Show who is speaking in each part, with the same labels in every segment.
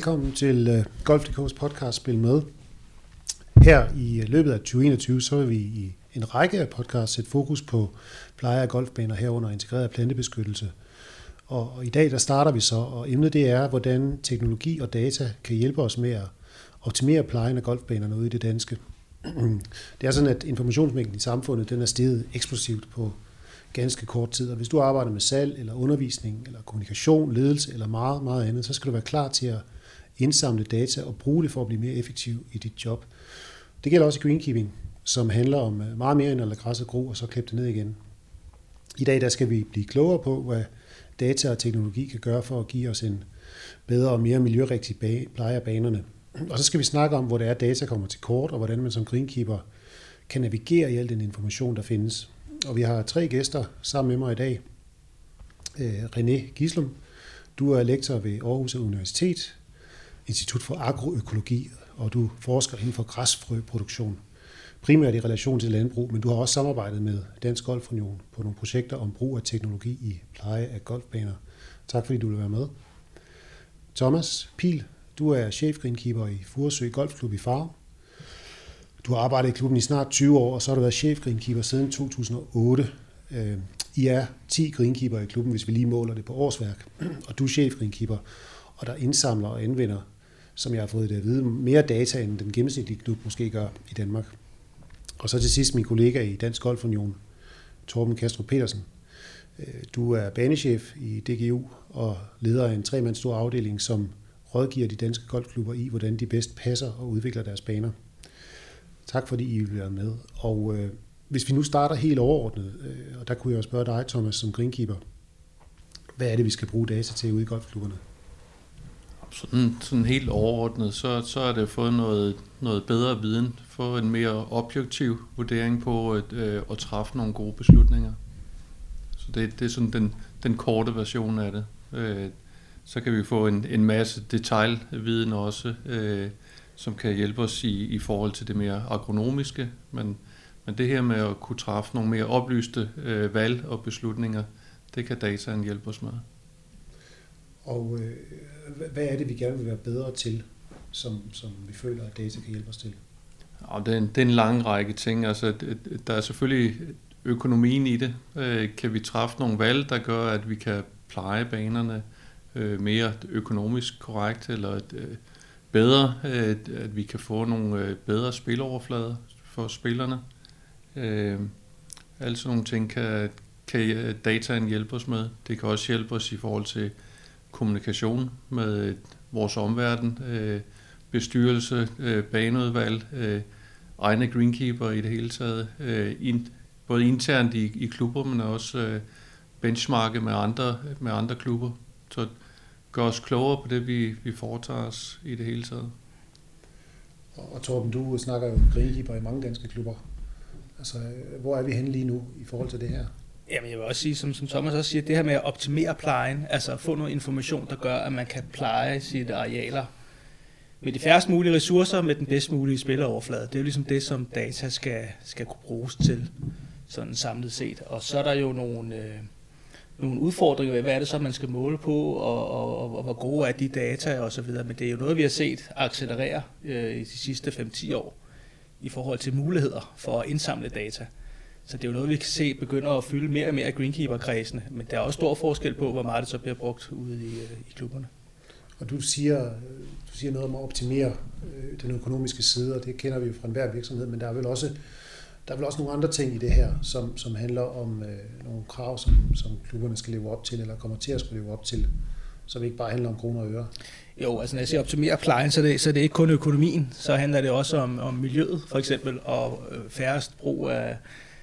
Speaker 1: Velkommen til øh, Golf.dk's podcast Spil Med. Her i øh, løbet af 2021, så vil vi i en række af podcasts sætte fokus på pleje af golfbaner herunder integreret plantebeskyttelse. Og, og i dag der starter vi så, og emnet det er, hvordan teknologi og data kan hjælpe os med at optimere plejen af golfbanerne ude i det danske. Det er sådan, at informationsmængden i samfundet den er steget eksplosivt på ganske kort tid. Og hvis du arbejder med salg, eller undervisning, eller kommunikation, ledelse eller meget, meget andet, så skal du være klar til at indsamle data og bruge det for at blive mere effektiv i dit job. Det gælder også i greenkeeping, som handler om øh, meget mere end at lade græsset gro og så klippe det ned igen. I dag der skal vi blive klogere på, hvad data og teknologi kan gøre for at give os en bedre og mere miljørigtig pleje af banerne. Og så skal vi snakke om, hvor det er, data kommer til kort, og hvordan man som greenkeeper kan navigere i al den information, der findes. Og vi har tre gæster sammen med mig i dag. Øh, René Gislum, du er lektor ved Aarhus Universitet, Institut for Agroøkologi, og du forsker inden for græsfrøproduktion. Primært i relation til landbrug, men du har også samarbejdet med Dansk Golfunion på nogle projekter om brug af teknologi i pleje af golfbaner. Tak fordi du vil være med. Thomas Pil, du er chefgreenkeeper i Furesø Golfklub i Farve. Du har arbejdet i klubben i snart 20 år, og så har du været chefgreenkeeper siden 2008. Øh, I er 10 greenkeeper i klubben, hvis vi lige måler det på årsværk. Og du er chefgreenkeeper, og der indsamler og anvender, som jeg har fået det at vide, mere data, end den gennemsnitlige klub måske gør i Danmark. Og så til sidst min kollega i Dansk Golfunion, Torben Castro Petersen. Øh, du er banechef i DGU og leder af en tre stor afdeling, som rådgiver de danske golfklubber i, hvordan de bedst passer og udvikler deres baner. Tak fordi I vil være med. Og øh, hvis vi nu starter helt overordnet, øh, og der kunne jeg spørge dig, Thomas, som greenkeeper, hvad er det, vi skal bruge data til ude i golfklubberne?
Speaker 2: Sådan, sådan helt overordnet, så, så er det fået noget, noget bedre viden, få en mere objektiv vurdering på at, øh, at træffe nogle gode beslutninger. Så det, det er sådan den, den korte version af det. Øh, så kan vi få en, en masse detaljviden også, øh, som kan hjælpe os i, i forhold til det mere agronomiske, men, men det her med at kunne træffe nogle mere oplyste øh, valg og beslutninger, det kan dataen hjælpe os med.
Speaker 1: Og øh, hvad er det, vi gerne vil være bedre til, som, som vi føler, at data kan hjælpe os til?
Speaker 2: Og det, er en, det er en lang række ting. Altså, der er selvfølgelig økonomien i det. Øh, kan vi træffe nogle valg, der gør, at vi kan pleje banerne øh, mere økonomisk korrekt, eller øh, bedre, øh, at, at vi kan få nogle øh, bedre spiloverflader for spillerne. Øh, altså nogle ting kan, kan øh, dataen hjælpe os med. Det kan også hjælpe os i forhold til kommunikation med øh, vores omverden, øh, bestyrelse, øh, baneudvalg, øh, egne greenkeeper i det hele taget, øh, in, både internt i, i klubber, men også øh, benchmarke med andre, med andre klubber. Så gør os klogere på det, vi, vi foretager os i det hele taget.
Speaker 1: Og, og Torben, du snakker jo greenkeeper i mange danske klubber. Altså, øh, hvor er vi henne lige nu i forhold til det her?
Speaker 3: Jamen, jeg vil også sige, som, som Thomas også siger, det her med at optimere plejen, altså få noget information, der gør, at man kan pleje sine arealer med de færrest mulige ressourcer, med den bedst mulige spilleroverflade. Det er jo ligesom det, som data skal, skal kunne bruges til, sådan samlet set. Og så er der jo nogle, øh, nogle udfordringer ved, hvad er det så, man skal måle på, og, og, og, og hvor gode er de data og så videre. Men det er jo noget, vi har set accelerere øh, i de sidste 5-10 år i forhold til muligheder for at indsamle data. Så det er jo noget, vi kan se begynder at fylde mere og mere af greenkeeper-kredsene, men der er også stor forskel på, hvor meget det så bliver brugt ude i, øh, i klubberne.
Speaker 1: Og du siger, du siger noget om at optimere øh, den økonomiske side, og det kender vi jo fra enhver virksomhed, men der er vel også der er vel også nogle andre ting i det her, som, som handler om øh, nogle krav, som, som klubberne skal leve op til, eller kommer til at skulle leve op til, som ikke bare handler om kroner og øre.
Speaker 3: Jo, altså når jeg siger optimere plejen, så er det, så er det ikke kun økonomien, så handler det også om, om miljøet, for eksempel, og øh, færrest brug af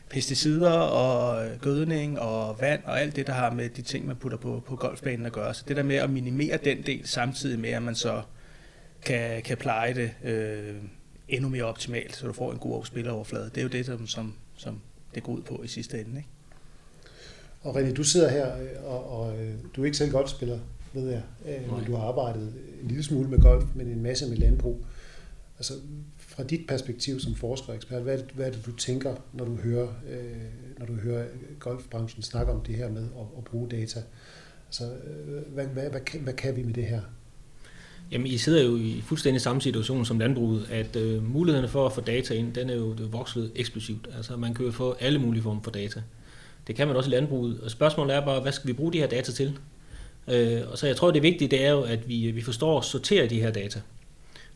Speaker 3: pesticider og øh, gødning og vand og alt det, der har med de ting, man putter på, på golfbanen at gøre. Så det der med at minimere den del, samtidig med, at man så kan, kan pleje det øh, endnu mere optimalt, så du får en god spilleroverflade. Det er jo det, som, som, som det går ud på i sidste ende. Ikke?
Speaker 1: Og René, du sidder her, øh, og, og øh, du er ikke selv golfspiller, ved jeg, men du har arbejdet en lille smule med golf, men en masse med landbrug. Altså, fra dit perspektiv som forsker og ekspert, hvad hvad er det, du tænker, når du hører, øh, når du hører golfbranchen snakke om det her med at, at bruge data? Altså, øh, hvad, hvad, hvad, hvad kan vi med det her?
Speaker 4: Jamen, I sidder jo i fuldstændig samme situation som landbruget, at øh, mulighederne for at få data ind, den er jo vokset eksplosivt. Altså, man kan jo få alle mulige former for data. Det kan man også i landbruget. Og spørgsmålet er bare, hvad skal vi bruge de her data til? Øh, og så jeg tror, det vigtige det er jo, at vi, vi forstår at sortere de her data.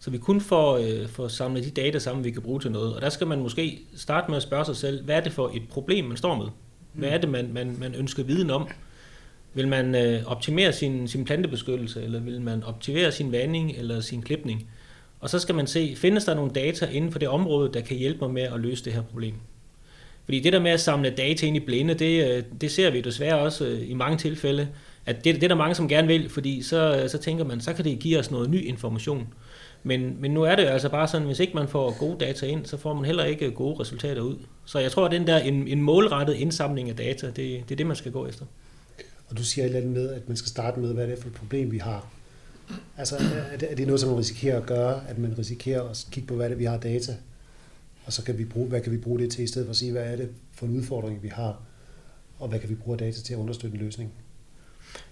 Speaker 4: Så vi kun får, øh, får samlet de data sammen, vi kan bruge til noget. Og der skal man måske starte med at spørge sig selv, hvad er det for et problem, man står med? Hvad er det, man, man, man ønsker viden om? Vil man øh, optimere sin, sin plantebeskyttelse, eller vil man optimere sin vanding eller sin klipning? Og så skal man se, findes der nogle data inden for det område, der kan hjælpe mig med at løse det her problem? Fordi det der med at samle data ind i blinde, det, øh, det ser vi desværre også øh, i mange tilfælde, at det, det er der mange, som gerne vil, fordi så, så tænker man, så kan det give os noget ny information. Men, men nu er det altså bare sådan, hvis ikke man får gode data ind, så får man heller ikke gode resultater ud. Så jeg tror, at den der en, en målrettet indsamling af data, det, det er det, man skal gå efter.
Speaker 1: Og du siger et eller andet med, at man skal starte med, hvad det er for et problem, vi har. Altså, er det, er det noget, som man risikerer at gøre, at man risikerer at kigge på, hvad det er, vi har data, og så kan vi bruge, hvad kan vi bruge det til, i stedet for at sige, hvad er det for en udfordring, vi har, og hvad kan vi bruge data til at understøtte en løsning?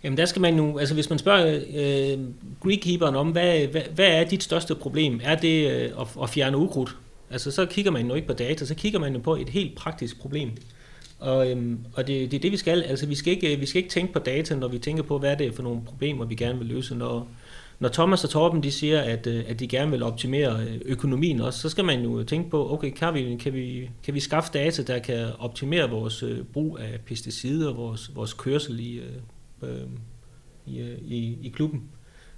Speaker 4: Jamen der skal man nu, altså hvis man spørger øh, Greekkeeperen om, hvad, hvad, hvad er dit største problem? Er det øh, at, at fjerne ukrudt? Altså så kigger man jo ikke på data, så kigger man jo på et helt praktisk problem. Og, øhm, og det, det er det, vi skal. Altså, vi skal, ikke, øh, vi skal ikke tænke på data, når vi tænker på, hvad det er for nogle problemer, vi gerne vil løse. Når, når Thomas og Torben de siger, at, øh, at de gerne vil optimere øh, økonomien også, så skal man jo tænke på, okay, kan vi, kan vi, kan vi skaffe data, der kan optimere vores brug af pesticider, vores, vores kørsel i, øh, i, i, i klubben?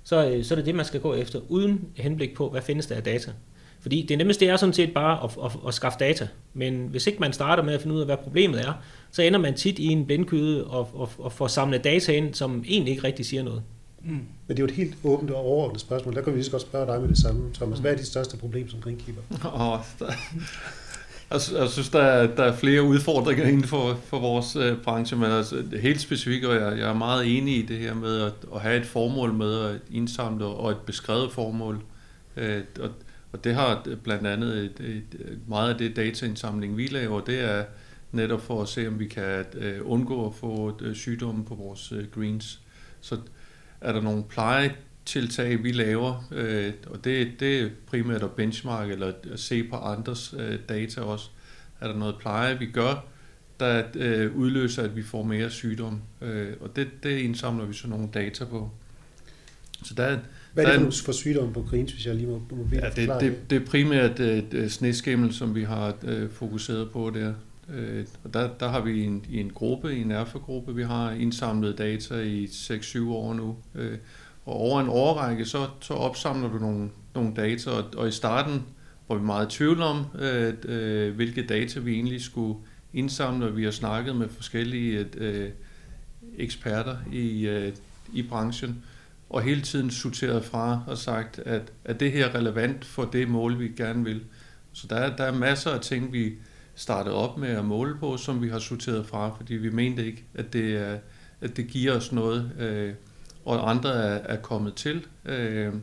Speaker 4: Så, så er det det, man skal gå efter, uden henblik på, hvad findes der af data. Fordi det nemmeste er sådan set bare at, at, at skaffe data. Men hvis ikke man starter med at finde ud af, hvad problemet er, så ender man tit i en blindkyde og, og, og får samlet data ind, som egentlig ikke rigtig siger noget.
Speaker 1: Mm. Men det er jo et helt åbent og overordnet spørgsmål. Der kan vi lige så godt spørge dig med det samme, Thomas. Hvad er dit største problem som greenkeeper?
Speaker 2: Oh, jeg synes, der er, der er flere udfordringer inden for, for vores øh, branche, men altså, helt specifikt, og jeg, jeg er meget enig i det her med at, at have et formål med at indsamle og et beskrevet formål. Øh, og og det har blandt andet et, et, meget af det dataindsamling, vi laver, det er netop for at se, om vi kan øh, undgå at få øh, sygdomme på vores øh, greens. Så er der nogle plejetiltag, vi laver, uh, og det, det er primært at benchmark eller at se på andres uh, data også. Er der noget pleje, vi gør, der uh, udløser, at vi får mere sygdom, uh, og det, det indsamler vi så nogle data på.
Speaker 1: Så der, hvad er det for, for sygdomme på grins, hvis jeg lige må, må
Speaker 2: ja, det, det, det er primært uh, sneskimmel, som vi har uh, fokuseret på der. Uh, og der, der har vi en, i en gruppe, i en erfagruppe, vi har indsamlet data i 6-7 år nu. Uh, og over en årrække, så, så opsamler du nogle, nogle data, og, og i starten var vi meget i tvivl om, øh, øh, hvilke data vi egentlig skulle indsamle, og vi har snakket med forskellige øh, eksperter i, øh, i branchen og hele tiden sorteret fra og sagt, at er det her relevant for det mål, vi gerne vil. Så der er, der er masser af ting, vi startede op med at måle på, som vi har sorteret fra, fordi vi mente ikke, at det, er, at det giver os noget, øh, og andre er, er kommet til. Øh,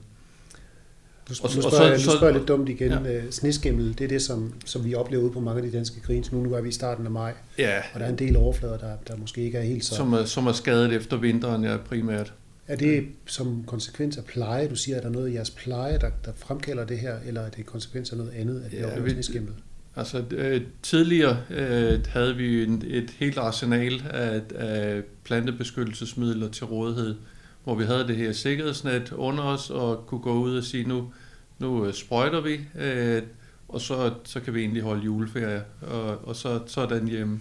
Speaker 1: og, nu spørger, og så, nu spørger jeg lidt dumt igen. Ja. Øh, sneskimmel, det er det, som, som vi oplever ude på mange af de danske grins. Nu, nu er vi i starten af maj,
Speaker 2: ja.
Speaker 1: og der er en del overflader, der, der måske ikke er helt så...
Speaker 2: Som er, som er skadet efter vinteren, ja, primært.
Speaker 1: Er det som konsekvens af pleje? Du siger, at der er noget i jeres pleje, der, der fremkalder det her, eller er det konsekvens af noget andet, at det ja, er
Speaker 2: Altså øh, tidligere øh, havde vi en, et helt arsenal af, af plantebeskyttelsesmidler til rådighed, hvor vi havde det her sikkerhedsnet under os og kunne gå ud og sige, nu, nu øh, sprøjter vi, øh, og så, så kan vi egentlig holde juleferie, og, og så, så er den hjemme.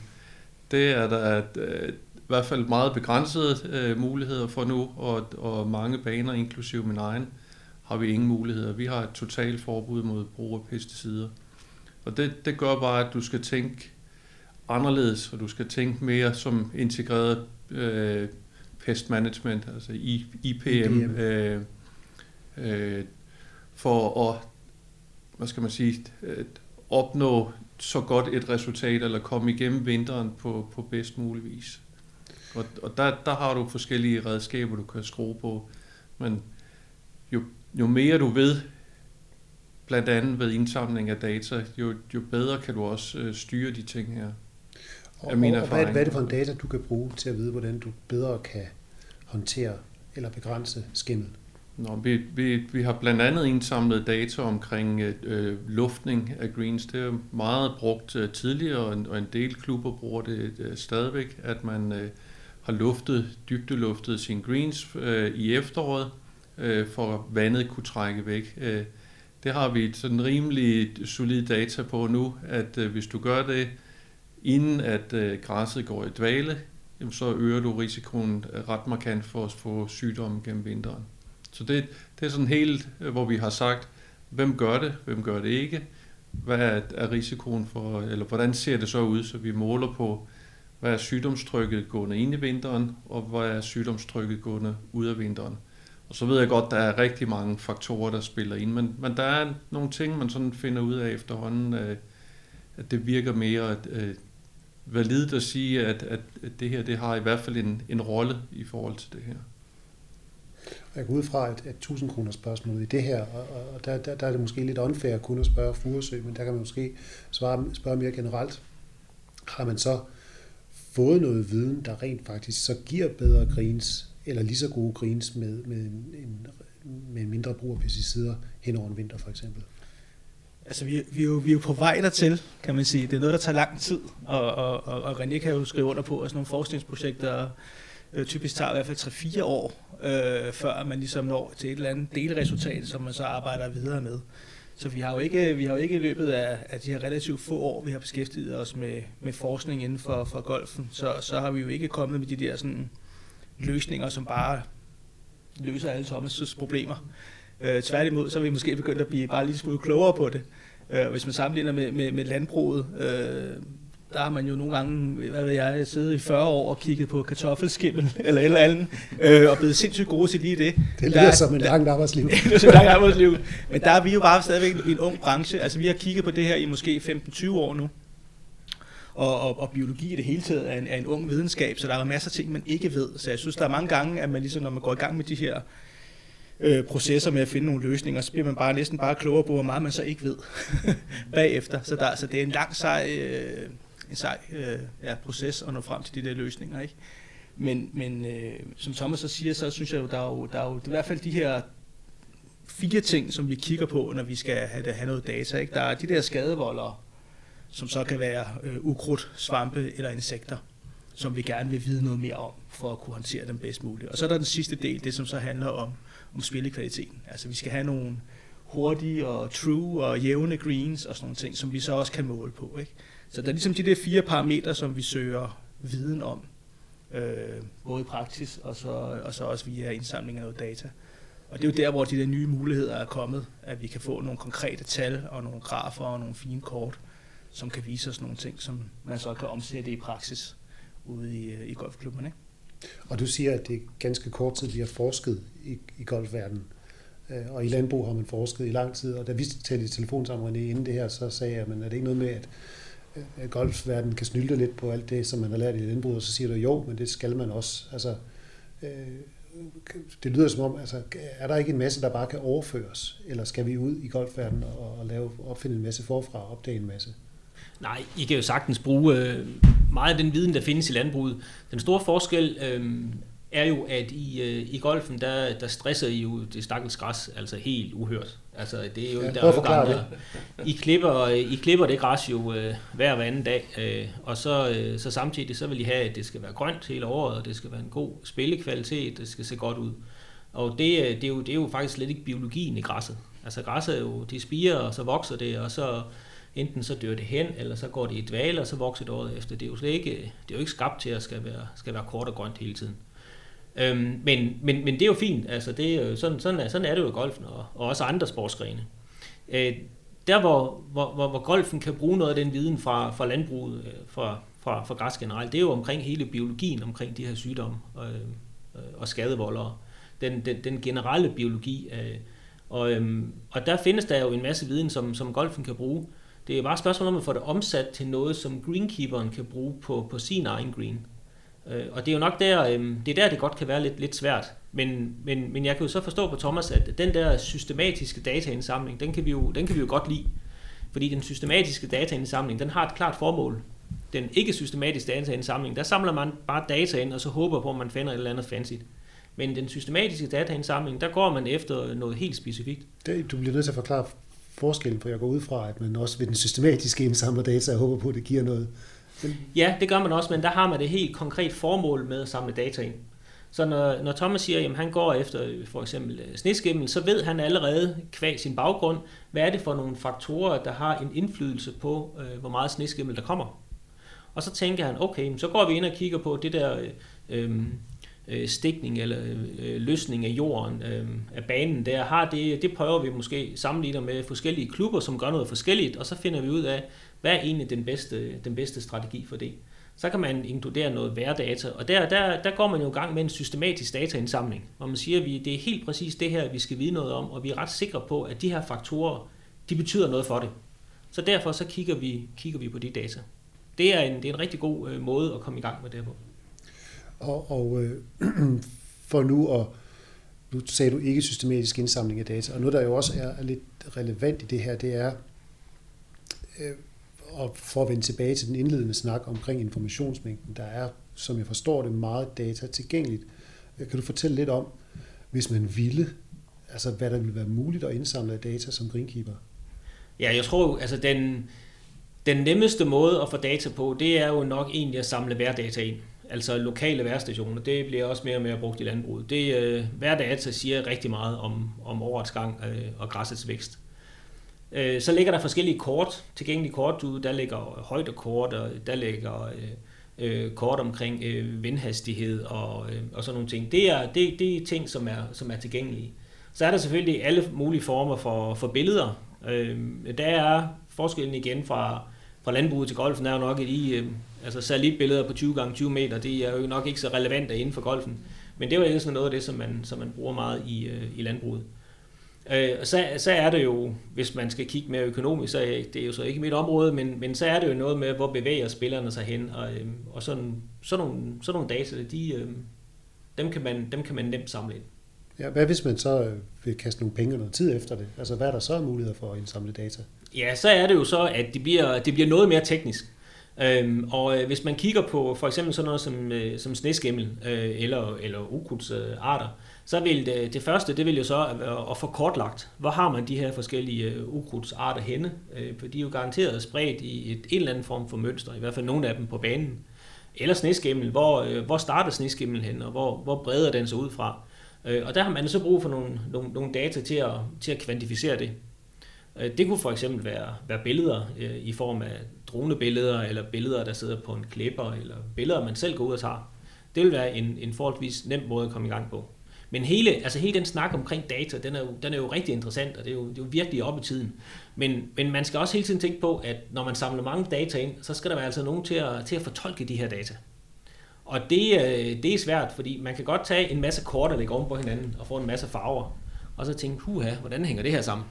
Speaker 2: Det er der, øh, i hvert fald meget begrænsede øh, muligheder for nu, og, og mange baner, inklusive min egen, har vi ingen muligheder. Vi har et totalt forbud mod brug af pesticider. Og det, det gør bare, at du skal tænke anderledes, og du skal tænke mere som integreret øh, pest management, altså IPM, IPM. Øh, øh, for at, hvad skal man sige, at opnå så godt et resultat, eller komme igennem vinteren på, på bedst mulig vis. Og, og der, der har du forskellige redskaber, du kan skrue på. Men jo, jo mere du ved, blandt andet ved indsamling af data, jo, jo bedre kan du også øh, styre de ting her.
Speaker 1: Og, og, og hvad, hvad er det for en data, du kan bruge til at vide, hvordan du bedre kan håndtere eller begrænse skimmel?
Speaker 2: Nå, vi, vi, vi har blandt andet indsamlet data omkring øh, luftning af greens. Det er meget brugt øh, tidligere, og en, og en del klubber bruger det øh, stadigvæk, at man øh, har luftet, dybdeluftet sine greens øh, i efteråret, øh, for at vandet kunne trække væk. Øh, det har vi sådan rimelig solid data på nu, at øh, hvis du gør det, inden at øh, græsset går i dvale, jamen, så øger du risikoen øh, ret markant for at få sygdomme gennem vinteren. Så det, det er sådan helt, øh, hvor vi har sagt, hvem gør det, hvem gør det ikke, hvad er, er risikoen for, eller hvordan ser det så ud, så vi måler på, hvad er sygdomstrykket gående ind i vinteren, og hvad er sygdomstrykket gående ud af vinteren. Og så ved jeg godt, der er rigtig mange faktorer, der spiller ind, men, men der er nogle ting, man sådan finder ud af efterhånden, øh, at det virker mere øh, validt at sige, at, at, at det her det har i hvert fald en, en rolle i forhold til det her.
Speaker 1: Jeg går ud fra et, et 1000 kroner spørgsmål i det her, og, og der, der, der er det måske lidt unfair kun at spørge Furesø, men der kan man måske svare, spørge mere generelt. Har man så fået noget viden, der rent faktisk så giver bedre greens, eller lige så gode greens med, med, en, med en mindre brug af pesticider hen over en vinter for eksempel?
Speaker 3: Altså, vi, vi, er jo, vi er jo på vej dertil, kan man sige. Det er noget, der tager lang tid, og, og, og, og René kan jo skrive under på, at sådan nogle forskningsprojekter øh, typisk tager i hvert fald 3-4 år, øh, før man ligesom når til et eller andet delresultat, som man så arbejder videre med. Så vi har jo ikke, vi har jo ikke i løbet af, af de her relativt få år, vi har beskæftiget os med, med forskning inden for, for golfen, så, så har vi jo ikke kommet med de der sådan, løsninger, som bare løser alle Thomas' problemer. Øh, tværtimod, så er vi måske begyndt at blive bare lige smule klogere på det. Øh, hvis man sammenligner med, med, med landbruget, øh, der har man jo nogle gange, hvad ved jeg, siddet i 40 år og kigget på kartoffelskimmel eller eller andet, øh, og blevet sindssygt gode til lige det.
Speaker 1: Det lyder der, som en lang arbejdsliv.
Speaker 3: det er en lang arbejdsliv. Men der er vi jo bare stadigvæk en ung branche. Altså vi har kigget på det her i måske 15-20 år nu. Og, og, og biologi i det hele taget er en, er en ung videnskab, så der er masser af ting, man ikke ved. Så jeg synes, der er mange gange, at man ligesom, når man går i gang med de her øh, processer med at finde nogle løsninger, så bliver man bare næsten bare klogere på, hvor meget man så ikke ved bagefter. Så, der, så det er en lang sej, øh, en sej øh, ja, proces at nå frem til de der løsninger. Ikke? Men, men øh, som Thomas så siger, så synes jeg jo, der er jo, der er jo i hvert fald de her fire ting, som vi kigger på, når vi skal have, have noget data. Ikke? Der er de der skadevolder, som så kan være øh, ukrudt, svampe eller insekter, som vi gerne vil vide noget mere om, for at kunne håndtere dem bedst muligt. Og så er der den sidste del, det som så handler om, om spillekvaliteten. Altså vi skal have nogle hurtige og true og jævne greens og sådan nogle ting, som vi så også kan måle på. Ikke? Så der er ligesom de der fire parametre, som vi søger viden om, øh, både i praksis og så, og så også via indsamling af noget data. Og det er jo der, hvor de der nye muligheder er kommet, at vi kan få nogle konkrete tal og nogle grafer og nogle fine kort, som kan vise os nogle ting, som man så kan omsætte i praksis ude i, øh, i golfklubberne. Ikke?
Speaker 1: Og du siger, at det er ganske kort tid, vi har forsket i, i golfverdenen. Øh, og i landbrug har man forsket i lang tid, og da vi talte i telefon sammen inden det her, så sagde jeg, men er det ikke noget med, at golfverdenen kan snylte lidt på alt det, som man har lært i landbrug, og så siger du, jo, men det skal man også. Altså, øh, det lyder som om, altså, er der ikke en masse, der bare kan overføres, eller skal vi ud i golfverdenen og, og lave, opfinde en masse forfra og opdage en masse?
Speaker 4: Nej, I kan jo sagtens bruge øh, meget af den viden, der findes i landbruget. Den store forskel øh, er jo, at i, øh, i golfen, der, der stresser I jo det stakkels græs, altså helt uhørt. Altså, det er jo, ja, der er jo gange, I klipper, I klipper det græs jo øh, hver hver anden dag, øh, og så, øh, så samtidig så vil I have, at det skal være grønt hele året, og det skal være en god spillekvalitet, det skal se godt ud. Og det, øh, det, er jo, det er jo faktisk slet ikke biologien i græsset. Altså græsset er jo, det spiger, og så vokser det, og så enten så dør det hen, eller så går det i dvale, og så vokser det året efter. Det er jo slet ikke, det er jo ikke skabt til at skal være, skal være kort og grønt hele tiden. Øhm, men, men, men det er jo fint, altså det er jo, sådan, sådan, er, sådan er det jo i golfen, og, og også andre sportsgrene. Øh, der hvor, hvor, hvor, hvor golfen kan bruge noget af den viden fra, fra landbruget, øh, fra, fra, fra græs generelt, det er jo omkring hele biologien omkring de her sygdomme og, og skadevoldere. Den, den, den generelle biologi. Øh, og, øhm, og der findes der jo en masse viden, som, som golfen kan bruge. Det er bare et spørgsmål om at få det omsat til noget, som greenkeeperen kan bruge på, på sin egen green. Øh, og det er jo nok der, øh, det er der, det godt kan være lidt, lidt svært. Men, men, men jeg kan jo så forstå på Thomas, at den der systematiske dataindsamling, den kan vi jo, den kan vi jo godt lide. Fordi den systematiske dataindsamling, den har et klart formål. Den ikke systematiske dataindsamling, der samler man bare data ind, og så håber på, at man finder et eller andet fancy. Men den systematiske dataindsamling, der går man efter noget helt specifikt.
Speaker 1: Det, du bliver nødt til at forklare forskellen, for jeg går ud fra, at man også ved den systematiske indsamler data, jeg håber på, at det giver noget.
Speaker 4: Ja, det gør man også, men der har man det helt konkret formål med at samle data ind. Så når, når Thomas siger, at han går efter for eksempel øh, sneskimmel, så ved han allerede kvæg sin baggrund, hvad er det for nogle faktorer, der har en indflydelse på, øh, hvor meget sneskimmel der kommer. Og så tænker han, okay, så går vi ind og kigger på det der øh, øh øh, stikning eller øh, løsning af jorden, øh, af banen der, har det, det prøver vi måske sammenligner med forskellige klubber, som gør noget forskelligt, og så finder vi ud af, hvad er egentlig den bedste, den bedste strategi for det så kan man inkludere noget værdata, og der, der, der går man jo i gang med en systematisk dataindsamling, hvor man siger, at vi, det er helt præcis det her, vi skal vide noget om, og vi er ret sikre på, at de her faktorer, de betyder noget for det. Så derfor så kigger vi, kigger vi på de data. Det er en, det er en rigtig god øh, måde at komme i gang med det på.
Speaker 1: Og, og øh, for nu at, nu sagde du ikke systematisk indsamling af data, og noget der jo også er, er lidt relevant i det her, det er, øh, og for at vende tilbage til den indledende snak omkring informationsmængden, der er, som jeg forstår det, meget data tilgængeligt. Øh, kan du fortælle lidt om, hvis man ville, altså hvad der ville være muligt at indsamle af data som greenkeeper?
Speaker 4: Ja, jeg tror jo, altså den, den nemmeste måde at få data på, det er jo nok egentlig at samle værdata ind. Altså lokale værstationer, det bliver også mere og mere brugt i landbruget. Det, øh, værdata siger rigtig meget om, om årets gang øh, og græssets vækst. Øh, så ligger der forskellige kort, tilgængelige kort ud. Der ligger højdekort, og der ligger øh, øh, kort omkring øh, vindhastighed og, øh, og sådan nogle ting. Det er, det, det er ting, som er, som er tilgængelige. Så er der selvfølgelig alle mulige former for, for billeder. Øh, der er forskellen igen fra, fra landbruget til golfen er jo nok, at I, øh, altså satellitbilleder på 20 gange 20 meter, det er jo nok ikke så relevant inden for golfen. Men det var jo ikke sådan noget af det, som man, som man bruger meget i, øh, i landbruget. Øh, så, så er det jo, hvis man skal kigge mere økonomisk, så er det jo så ikke mit område, men, men så er det jo noget med, hvor bevæger spillerne sig hen, og, øh, og sådan, sådan, nogle, sådan nogle data, de, øh, dem, kan man, dem kan man nemt samle ind.
Speaker 1: Ja, hvad hvis man så øh, vil kaste nogle penge og noget tid efter det? Altså, hvad er der så muligheder for at indsamle data?
Speaker 4: Ja, så er det jo så, at det bliver, det bliver noget mere teknisk. Øhm, og øh, hvis man kigger på for eksempel sådan noget som, øh, som sneskimmel øh, eller, eller ukrudtsarter, øh, så vil det, det første, det vil jo så at, at få kortlagt, hvor har man de her forskellige øh, ukrudtsarter henne, øh, for de er jo garanteret spredt i et, en eller anden form for mønster, i hvert fald nogle af dem på banen. Eller sneskimmel, hvor, øh, hvor starter sneskimmel hen, og hvor, hvor breder den sig ud fra. Øh, og der har man så brug for nogle, nogle, nogle data til at, til at kvantificere det. Øh, det kunne for eksempel være, være billeder øh, i form af dronebilleder, eller billeder, der sidder på en klipper, eller billeder, man selv går ud og tager. Det vil være en, en forholdsvis nem måde at komme i gang på. Men hele, altså hele den snak omkring data, den er, jo, den er jo rigtig interessant, og det er jo, det er jo virkelig op i tiden. Men, men man skal også hele tiden tænke på, at når man samler mange data ind, så skal der være altså nogen til at, til at fortolke de her data. Og det, øh, det er svært, fordi man kan godt tage en masse kort og lægge oven på hinanden og få en masse farver, og så tænke, huha, hvordan hænger det her sammen?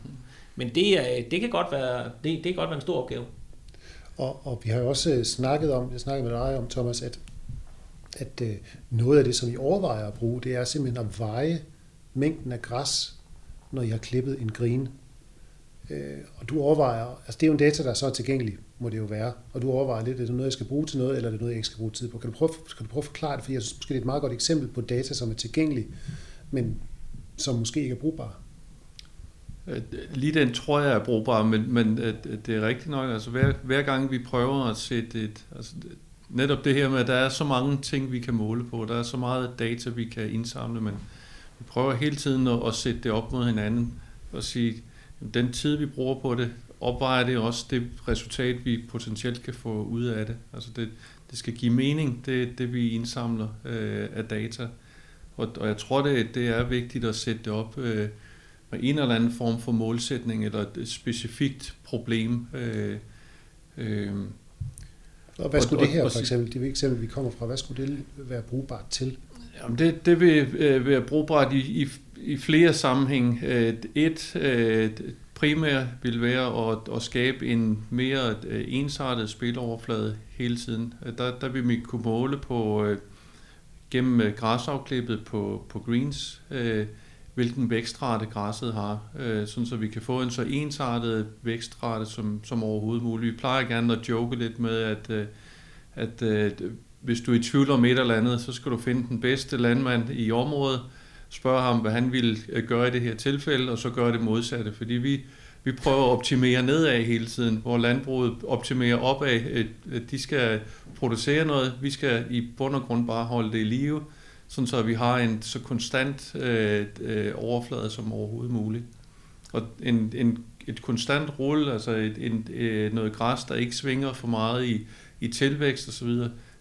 Speaker 4: Men det, det, kan godt være, det, det kan godt være en stor opgave.
Speaker 1: Og, og vi har jo også øh, snakket om, jeg snakkede med dig om, Thomas, at at øh, noget af det, som I overvejer at bruge, det er simpelthen at veje mængden af græs, når I har klippet en grin. Øh, og du overvejer, altså det er jo en data, der er så tilgængelig, må det jo være, og du overvejer lidt, er det noget, jeg skal bruge til noget, eller er det noget, jeg ikke skal bruge tid på? Kan du prøve, kan du prøve at forklare det, for jeg synes måske, det er et meget godt eksempel på data, som er tilgængelig, men som måske ikke er brugbar.
Speaker 2: Øh, lige den tror jeg er brugbar, men, men øh, det er rigtigt nok. Altså hver, hver gang vi prøver at sætte et, altså netop det her med, at der er så mange ting, vi kan måle på. Der er så meget data, vi kan indsamle, men vi prøver hele tiden at, at sætte det op mod hinanden og sige, at den tid, vi bruger på det, opvejer det også det resultat, vi potentielt kan få ud af det. Altså det, det skal give mening, det, det vi indsamler øh, af data. Og, og jeg tror, det, det er vigtigt at sætte det op øh, med en eller anden form for målsætning eller et specifikt problem. Øh, øh,
Speaker 1: og hvad skulle og, det her for eksempel, det eksempel, vi kommer fra, hvad skulle det være brugbart til?
Speaker 2: Jamen det, det vil øh, være brugbart i, i, i flere sammenhæng. Øh, et øh, primært vil være at, at skabe en mere ensartet spiloverflade hele tiden. Der, der vil vi kunne måle på gennem græsafklippet på, på greens, hvilken vækstrate græsset har, øh, sådan så vi kan få en så ensartet vækstrate som, som overhovedet muligt. Vi plejer gerne at joke lidt med, at, øh, at øh, hvis du er i tvivl om et eller andet, så skal du finde den bedste landmand i området, spørge ham, hvad han vil gøre i det her tilfælde, og så gøre det modsatte. Fordi vi, vi prøver at optimere nedad hele tiden, hvor landbruget optimerer opad. De skal producere noget, vi skal i bund og grund bare holde det i live, sådan så vi har en så konstant øh, øh, overflade som overhovedet muligt. Og en, en, et konstant rulle, altså et, en, øh, noget græs, der ikke svinger for meget i, i tilvækst osv.,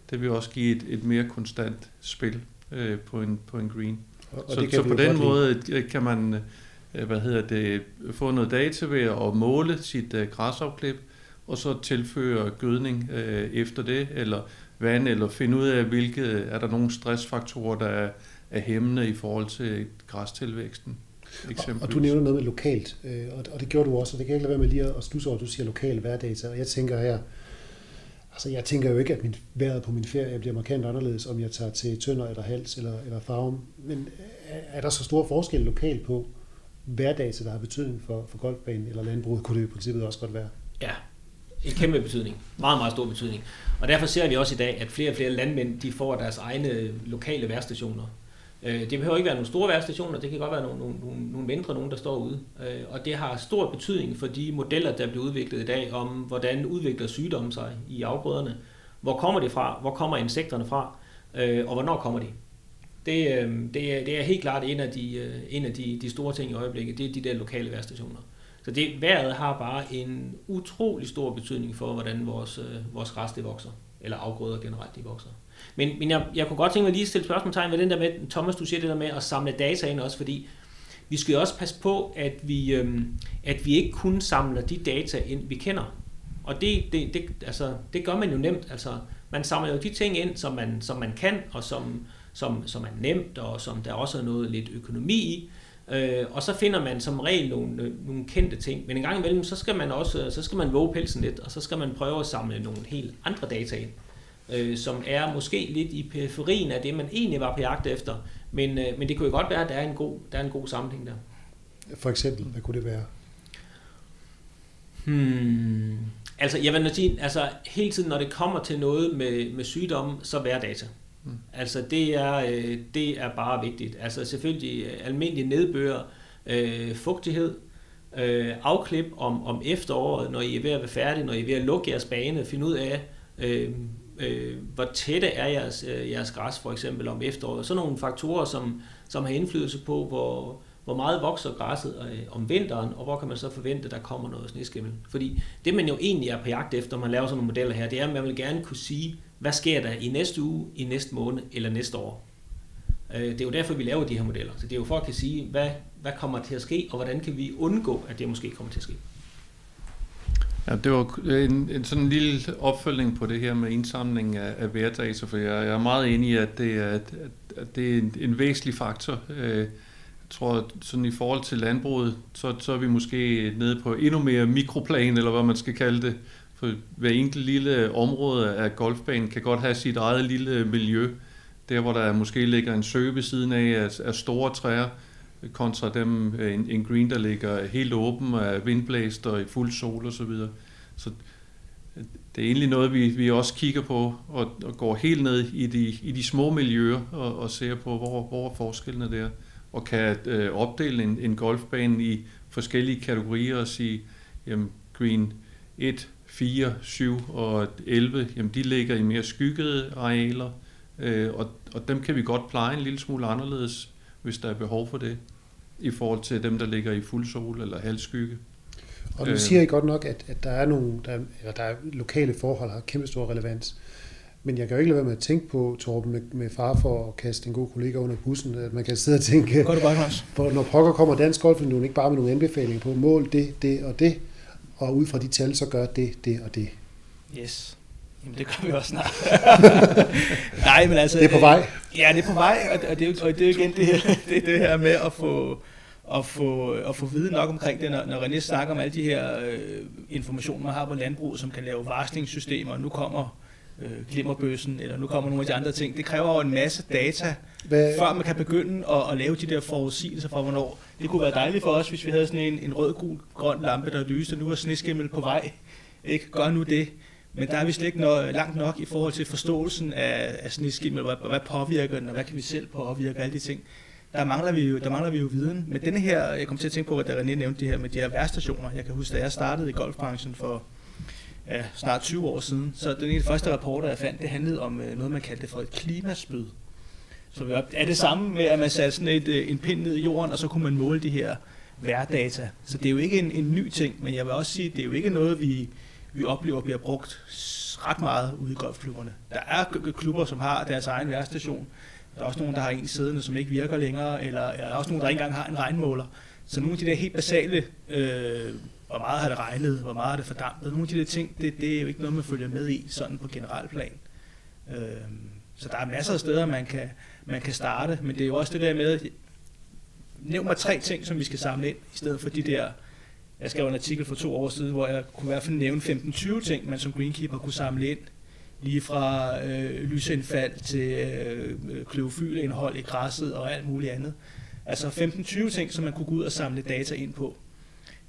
Speaker 2: det vil også give et, et mere konstant spil øh, på, en, på en green. Og, så, så på den måde øh, kan man øh, hvad hedder det, få noget data ved at måle sit øh, græsafklip, og så tilføre gødning øh, efter det, eller vand, eller finde ud af, hvilke er der nogle stressfaktorer, der er, er hæmmende i forhold til græstilvæksten.
Speaker 1: Og, og du nævner noget med lokalt, øh, og, og det gjorde du også, og det kan ikke lade være med lige at stusse over, at du siger lokal værdata, og jeg tænker her, altså jeg tænker jo ikke, at min vejret på min ferie bliver markant anderledes, om jeg tager til Tønder eller Hals eller, eller Farum, men er der så stor forskel lokalt på hverdata, der har betydning for, for golfbanen eller landbruget, kunne det i princippet også godt være?
Speaker 4: Ja, en kæmpe betydning. Meget, meget stor betydning. Og derfor ser vi også i dag, at flere og flere landmænd de får deres egne lokale værstationer. Øh, det behøver ikke være nogle store værstationer, det kan godt være nogle, nogle, nogle, mindre nogen, der står ude. Øh, og det har stor betydning for de modeller, der bliver udviklet i dag, om hvordan udvikler sygdomme sig i afgrøderne. Hvor kommer det fra? Hvor kommer insekterne fra? Øh, og hvornår kommer de? Det, det, er, det er helt klart en af, de, en af de, de store ting i øjeblikket, det er de der lokale værstationer. Så det, vejret har bare en utrolig stor betydning for, hvordan vores, øh, vores græs det vokser, eller afgrøder generelt de vokser. Men, men jeg, jeg kunne godt tænke mig lige at stille spørgsmålstegn ved den der med, Thomas, du siger det der med at samle data ind også, fordi vi skal jo også passe på, at vi, øhm, at vi ikke kun samler de data ind, vi kender. Og det, det, det, altså, det gør man jo nemt. Altså, man samler jo de ting ind, som man, som man kan, og som, som, som er nemt, og som der også er noget lidt økonomi i. Øh, og så finder man som regel nogle, øh, nogle kendte ting. Men en gang imellem, så skal man også så skal man våge pelsen lidt, og så skal man prøve at samle nogle helt andre data ind øh, som er måske lidt i periferien af det, man egentlig var på jagt efter. Men, øh, men det kunne jo godt være, at der er en god, der er en god sammenhæng der.
Speaker 1: For eksempel, hvad kunne det være?
Speaker 4: Hmm. Altså, jeg vil sige, altså hele tiden, når det kommer til noget med, med sygdomme, så vær data. Mm. Altså, det er, øh, det er bare vigtigt. Altså, selvfølgelig øh, almindelig nedbør, øh, fugtighed, øh, afklip om, om efteråret, når I er ved at være færdige, når I er ved at lukke jeres bane, finde ud af, øh, øh, hvor tætte er jeres, øh, jeres græs for eksempel om efteråret. Sådan nogle faktorer, som, som har indflydelse på, hvor, hvor meget vokser græsset øh, om vinteren, og hvor kan man så forvente, at der kommer noget sneskimmel. Fordi det, man jo egentlig er på jagt efter, når man laver sådan nogle modeller her, det er, at man vil gerne kunne sige, hvad sker der i næste uge, i næste måned eller næste år. Øh, det er jo derfor, vi laver de her modeller. Så det er jo for at kan sige, hvad, hvad kommer til at ske, og hvordan kan vi undgå, at det måske kommer til at ske.
Speaker 2: Ja, det var en, en sådan en lille opfølgning på det her med indsamling af, af værdata, for jeg, jeg er meget enig i, at det er, at, at det er en, en væsentlig faktor. Øh, jeg tror, at sådan i forhold til landbruget, så, så er vi måske nede på endnu mere mikroplan, eller hvad man skal kalde det. For hver enkelt lille område af golfbanen kan godt have sit eget lille miljø. Der, hvor der måske ligger en sø ved siden af, af, store træer, kontra dem, øh, en, en green, der ligger helt åben af vindblæst og i fuld sol osv. Så, videre. så øh, det er egentlig noget, vi, vi også kigger på og, og går helt ned i de, i de små miljøer og, og ser på, hvor, hvor er forskellene der. Og kan øh, opdele en, en golfbane i forskellige kategorier og sige, jamen green 1, 4, 7 og 11, jamen de ligger i mere skyggede arealer, øh, og, og dem kan vi godt pleje en lille smule anderledes, hvis der er behov for det i forhold til dem, der ligger i fuld sol eller halvskygge.
Speaker 1: Og du øh. siger I godt nok, at, at der er nogle der, eller der er lokale forhold, der har kæmpe stor relevans. Men jeg kan jo ikke lade være med at tænke på, Torben, med, med far for at kaste en god kollega under bussen, at man kan sidde og tænke,
Speaker 3: Godt bare,
Speaker 1: for når pokker kommer Dansk Golfunion ikke bare med nogle anbefalinger på mål, det, det og det, og ud fra de tal, så gør det, det og det.
Speaker 3: Yes. Jamen, det gør vi også snart. Nej, men altså...
Speaker 1: Det er på vej.
Speaker 3: Ja, det er på vej, og det er jo, og det er igen det her, det, det her med at få, at få, at få viden nok omkring det, når, når René snakker om alle de her øh, informationer, man har på landbrug, som kan lave varslingssystemer, og nu kommer øh, glimmerbøssen, eller nu kommer nogle af de andre ting. Det kræver jo en masse data, Hvad? før man kan begynde at, at lave de der forudsigelser for, hvornår. Det kunne være dejligt for os, hvis vi havde sådan en, en rød, gul, grøn lampe, der lyste, nu er sneskimmel på vej. Ikke? Gør nu det. Men der er vi slet ikke noget, langt nok i forhold til forståelsen af, af snitskimen, hvad, hvad påvirker den, og hvad kan vi selv påvirke, alle de ting. Der mangler vi jo, der mangler vi jo viden. Men denne her, jeg kom til at tænke på, at René nævnte det her med de her værstationer. Jeg kan huske, da jeg startede i golfbranchen for ja, snart 20 år siden, så den ene første rapporter, jeg fandt, det handlede om øh, noget, man kaldte for et klimaspyd. Så er det samme med, at man satte sådan et, øh, en pind ned i jorden, og så kunne man måle de her værdata. Så det er jo ikke en, en ny ting, men jeg vil også sige, at det er jo ikke noget, vi, vi oplever bliver brugt ret meget ude i golfklubberne. Der er klubber, som har deres egen værstation. Der er også nogen, der har en siddende, som ikke virker længere, eller der er også nogen, der ikke engang har en regnmåler. Så nogle af de der helt basale, øh, hvor meget har det regnet, hvor meget har det fordampet, nogle af de der ting, det, det er jo ikke noget, man følger med i, sådan på generelt plan. Øh, så der er masser af steder, man kan, man kan starte, men det er jo også det der med, nævn mig tre ting, som vi skal samle ind, i stedet for de der, jeg skrev en artikel for to år siden, hvor jeg kunne i hvert fald nævne 15-20 ting, man som greenkeeper kunne samle ind, lige fra øh, lysindfald til øh, kløvofylindhold i græsset og alt muligt andet. Altså 15-20 ting, som man kunne gå ud og samle data ind på.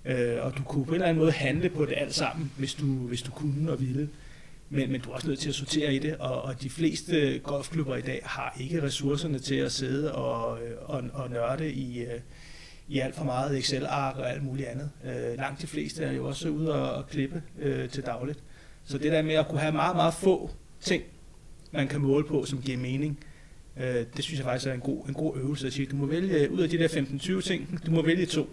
Speaker 3: Øh, og du kunne på en eller anden måde handle på det alt sammen, hvis du, hvis du kunne og ville men, men du er også nødt til at sortere i det, og, og de fleste golfklubber i dag har ikke ressourcerne til at sidde og, øh, og, og nørde i, øh, i alt for meget Excel-ark og alt muligt andet. Øh, langt de fleste er jo også ude og, og klippe øh, til dagligt. Så det der med at kunne have meget, meget få ting, man kan måle på, som giver mening, øh, det synes jeg faktisk er en god, en god øvelse at sige. Du må vælge ud af de der 15-20 ting, du må vælge to.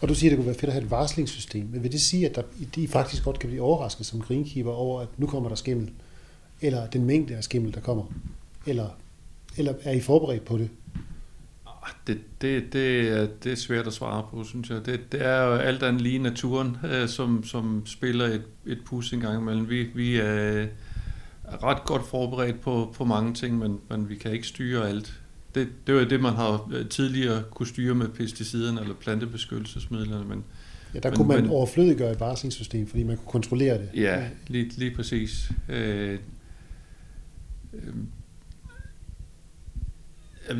Speaker 1: Og du siger, at det kunne være fedt at have et varslingssystem. Men vil det sige, at der, de faktisk godt kan blive overrasket som greenkeeper over, at nu kommer der skimmel? Eller den mængde af skimmel, der kommer? Eller, eller er I forberedt på det?
Speaker 2: Ah, det, det, det, er, det er svært at svare på, synes jeg. Det, det er jo alt andet lige naturen, øh, som, som spiller et, et pus en gang imellem. Vi, vi er, er ret godt forberedt på, på mange ting, men, men vi kan ikke styre alt det, det var det, man har øh, tidligere kunne styre med pesticiderne eller plantebeskyttelsesmidlerne. Men,
Speaker 1: ja, der men, kunne man men, overflødiggøre et varslingssystem, fordi man kunne kontrollere det.
Speaker 2: Ja, lige, lige præcis. Øh, øh,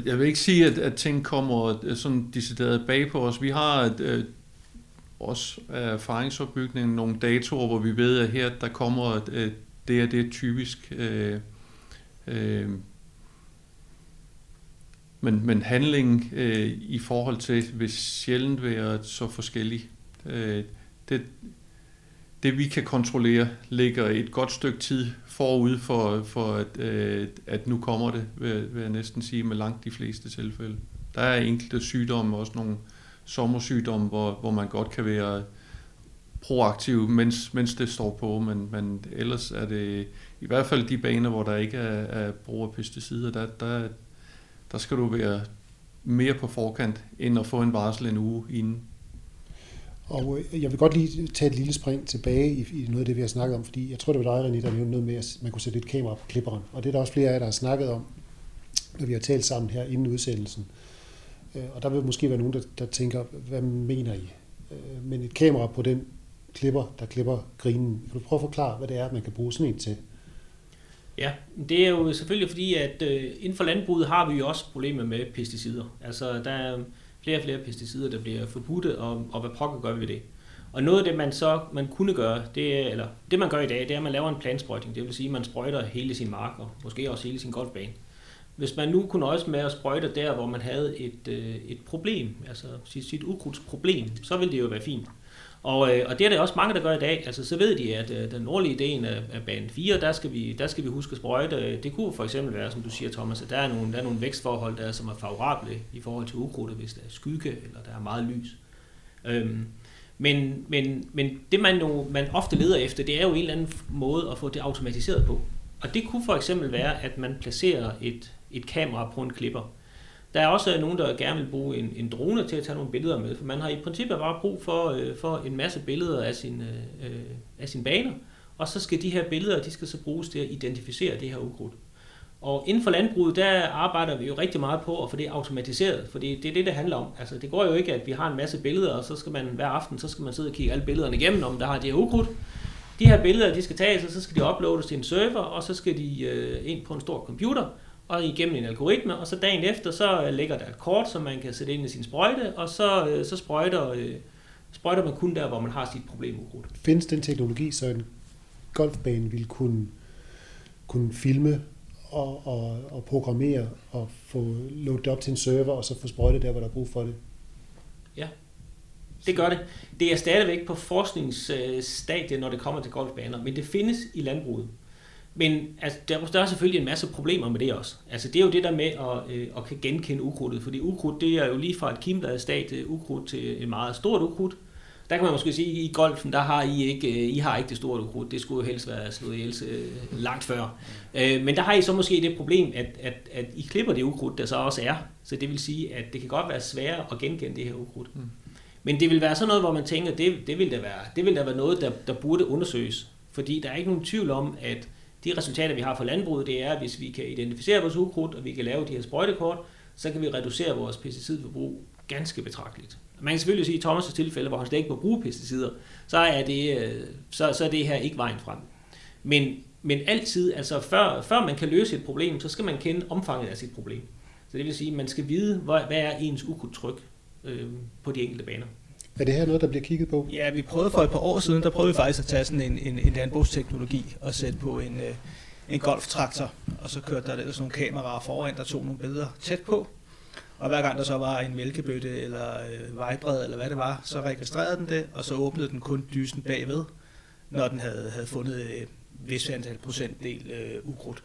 Speaker 2: jeg vil ikke sige, at, at ting kommer øh, sådan decideret bag på os. Vi har øh, også erfaringsopbygning, nogle datoer, hvor vi ved, at her der kommer øh, det er det typisk øh, øh, men, men handlingen øh, i forhold til vil sjældent være så forskellig. Øh, det, det vi kan kontrollere ligger et godt stykke tid forud for, for at, øh, at nu kommer det, vil, vil jeg næsten sige, med langt de fleste tilfælde. Der er enkelte sygdomme, også nogle sommersygdomme, hvor, hvor man godt kan være proaktiv, mens, mens det står på, men, men ellers er det i hvert fald de baner, hvor der ikke er, er brug af pesticider, der, der, der skal du være mere på forkant, end at få en varsel en uge inden.
Speaker 1: Og øh, jeg vil godt lige tage et lille spring tilbage i, i noget af det, vi har snakket om, fordi jeg tror, det var dig, René, der nævnte noget med, at man kunne sætte et kamera på klipperen. Og det er der også flere af jer, der har snakket om, når vi har talt sammen her inden udsendelsen. Øh, og der vil måske være nogen, der, der tænker, hvad mener I? Øh, men et kamera på den klipper, der klipper grinen. Kan du prøve at forklare, hvad det er, man kan bruge sådan en til?
Speaker 4: Ja, det er jo selvfølgelig fordi, at øh, inden for landbruget har vi jo også problemer med pesticider. Altså, der er flere og flere pesticider, der bliver forbudte, og, og hvad pokker gør vi ved det? Og noget af det, man så man kunne gøre, det er, eller det man gør i dag, det er, at man laver en plansprøjtning. Det vil sige, at man sprøjter hele sin mark, og måske også hele sin golfbane. Hvis man nu kunne nøjes med at sprøjte der, hvor man havde et, øh, et problem, altså sit, sit ukrudtsproblem, så ville det jo være fint. Og, øh, og det er der også mange, der gør i dag. Altså, så ved de, at øh, den nordlige del af, af bane 4, der skal, vi, der skal vi huske at sprøjte. Det kunne for eksempel være, som du siger, Thomas, at der er nogle, der er nogle vækstforhold, der, som er favorable i forhold til ukrudtet, hvis der er skygge eller der er meget lys. Øhm, men, men, men det, man, jo, man ofte leder efter, det er jo en eller anden måde at få det automatiseret på. Og det kunne for eksempel være, at man placerer et, et kamera på en klipper. Der er også nogen, der gerne vil bruge en, en drone til at tage nogle billeder med, for man har i princippet bare brug for, øh, for en masse billeder af, sin, øh, øh, af sin baner, og så skal de her billeder, de skal så bruges til at identificere det her ukrudt. Og inden for landbruget, der arbejder vi jo rigtig meget på at få det automatiseret, for det er det, det handler om. Altså, det går jo ikke, at vi har en masse billeder, og så skal man hver aften, så skal man sidde og kigge alle billederne igennem, om der har det her ukrudt. De her billeder, de skal tages, og så skal de uploades til en server, og så skal de øh, ind på en stor computer, og igennem en algoritme, og så dagen efter, så ligger der et kort, som man kan sætte ind i sin sprøjte, og så, øh, så sprøjter, øh, sprøjter man kun der, hvor man har sit problem ukrudt.
Speaker 1: Findes den teknologi så en golfbanen ville kunne, kunne filme og, og, og programmere og få loadet op til en server og så få sprøjtet der, hvor der er brug for det.
Speaker 4: Ja, det gør det. Det er stadigvæk på forskningsstadiet, når det kommer til golfbaner, men det findes i landbruget. Men altså, der, der er selvfølgelig en masse problemer med det også. Altså, det er jo det der med at, øh, at kan genkende ukrudtet, fordi ukrudt det er jo lige fra et kimbladstadie ukrudt til et meget stort ukrudt. Der kan man måske sige, at i golfen, der har I ikke, øh, I har ikke det store ukrudt. Det skulle jo helst være slået ihjel øh, langt før. Øh, men der har I så måske det problem, at, at, at I klipper det ukrudt, der så også er. Så det vil sige, at det kan godt være sværere at genkende det her ukrudt. Mm. Men det vil være sådan noget, hvor man tænker, det, det vil da være, det vil da være noget, der, der burde undersøges. Fordi der er ikke nogen tvivl om, at de resultater, vi har for landbruget, det er, at hvis vi kan identificere vores ukrudt, og vi kan lave de her sprøjtekort, så kan vi reducere vores pesticidforbrug ganske betragteligt. Man kan selvfølgelig sige, at i Thomas' tilfælde, hvor han slet ikke må bruge pesticider, så er det, øh, så, så er det her ikke vejen frem. Men, men altid, altså før, før man kan løse et problem, så skal man kende omfanget af sit problem. Så det vil sige, at man skal vide, hvad, hvad er ens ukrudtryk øh, på de enkelte baner.
Speaker 1: Er det her noget, der bliver kigget på?
Speaker 3: Ja, vi prøvede for et par år siden, der prøvede vi faktisk at tage sådan en, en, en landbrugsteknologi og sætte på en, øh, en golftraktor, og så kørte der sådan nogle kameraer foran, der tog nogle billeder tæt på. Og hver gang der så var en mælkebøtte eller øh, vejbred eller hvad det var, så registrerede den det, og så åbnede den kun dysen bagved, når den havde, havde fundet et vis antal procentdel øh, ukrudt.